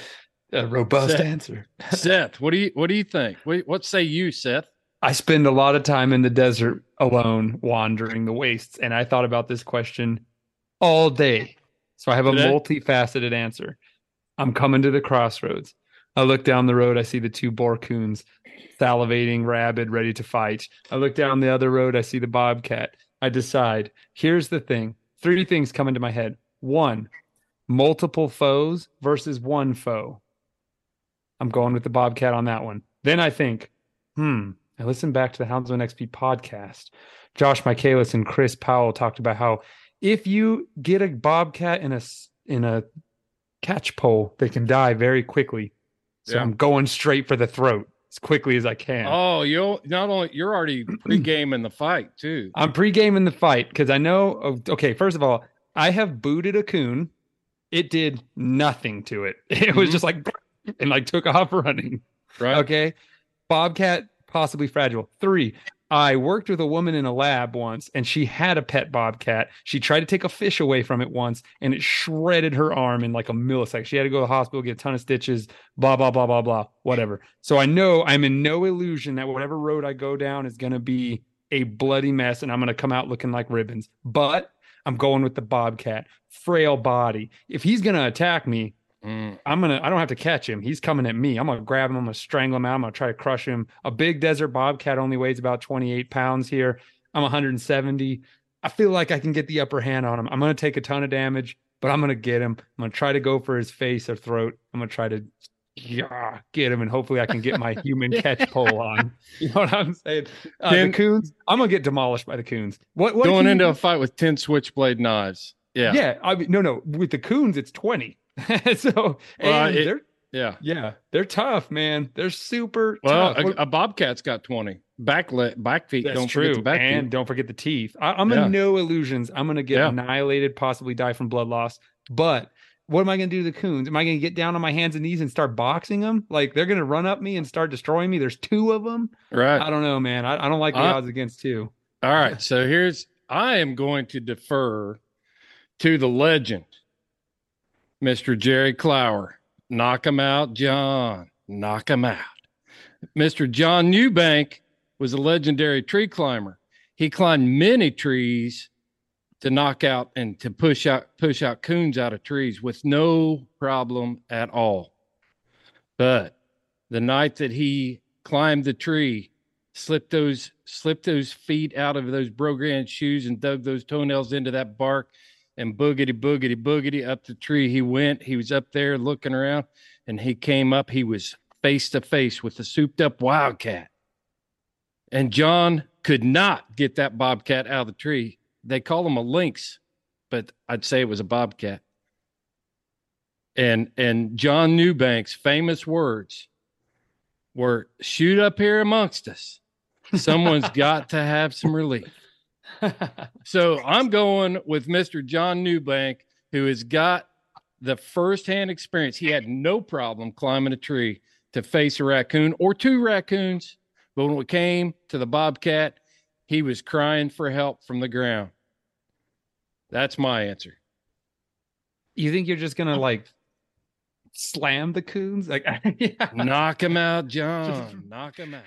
a robust Seth- answer. Seth, what do you what do you think? What, what say you, Seth? I spend a lot of time in the desert alone, wandering the wastes, and I thought about this question all day. So I have a Today? multifaceted answer. I'm coming to the crossroads. I look down the road. I see the two boar coons salivating, rabid, ready to fight. I look down the other road. I see the bobcat. I decide. Here's the thing three things come into my head. One, multiple foes versus one foe. I'm going with the bobcat on that one. Then I think, hmm, I listened back to the Houndsman XP podcast. Josh Michaelis and Chris Powell talked about how if you get a bobcat in a in a catch pole, they can die very quickly. So Yeah. I'm going straight for the throat as quickly as I can. Oh, you'll not only you're already pre-gaming the fight too. I'm pre-gaming the fight because I know. oh, Okay, first of all, I have booted a coon. It did nothing to it. It was Mhm. just like and like took off running. Right. Okay. Bobcat possibly fragile. Three. I worked with a woman in a lab once and she had a pet bobcat. She tried to take a fish away from it once and it shredded her arm in like a millisecond. She had to go to the hospital, get a ton of stitches, blah, blah, blah, blah, blah, whatever. So I know I'm in no illusion that whatever road I go down is going to be a bloody mess and I'm going to come out looking like ribbons. But I'm going with the bobcat, frail body. If he's going to attack me, Mm. I'm gonna. I don't have to catch him. He's coming at me. I'm gonna grab him. I'm gonna strangle him out. I'm gonna try to crush him. A big desert bobcat only weighs about 28 pounds here. I'm 170. I feel like I can get the upper hand on him. I'm gonna take a ton of damage, but I'm gonna get him. I'm gonna try to go for his face or throat. I'm gonna try to yeah, get him, and hopefully I can get my human catch pole on. You know what I'm saying? Uh, Then- the coons. I'm gonna get demolished by the coons. What? what Going into a fight with ten switchblade knives. Yeah. yeah. I mean, no, no. With the coons, it's 20. so Well, and it- they're Yeah. yeah, they're tough, man. They're super Well, tough. a, a bobcat's got twenty back le- back feet. That's don't true. forget the back and feet. don't forget the teeth. I, I'm Yeah. in no illusions. I'm gonna get Yeah. annihilated, possibly die from blood loss. But what am I gonna do to the coons? Am I gonna get down on my hands and knees and start boxing them? Like they're gonna run up me and start destroying me. There's two of them. Right. I don't know, man. I, I don't like the Uh, odds against two. All right. So here's I am going to defer to the legend, Mr. Jerry Clower. Knock him out, John. Knock him out. Mr. John Newbank was a legendary tree climber. He climbed many trees to knock out and to push out push out coons out of trees with no problem at all. But the night that he climbed the tree, slipped those slipped those feet out of those Brogan shoes and dug those toenails into that bark and boogity boogity boogity up the tree he went. He was up there looking around and he came up. He was face to face with the souped up wildcat. And John could not get that bobcat out of the tree. They call him a lynx, but I'd say it was a bobcat. And and John Newbank's famous words were shoot up here amongst us. Someone's got to have some relief. So I'm going with Mr. John Newbank, who has got the firsthand experience. He had no problem climbing a tree to face a raccoon or two raccoons But when it came to the bobcat, he was crying for help from the ground. That's my answer. You think you're just gonna like slam the coons? Like, yeah. Knock him out, John. Knock him out.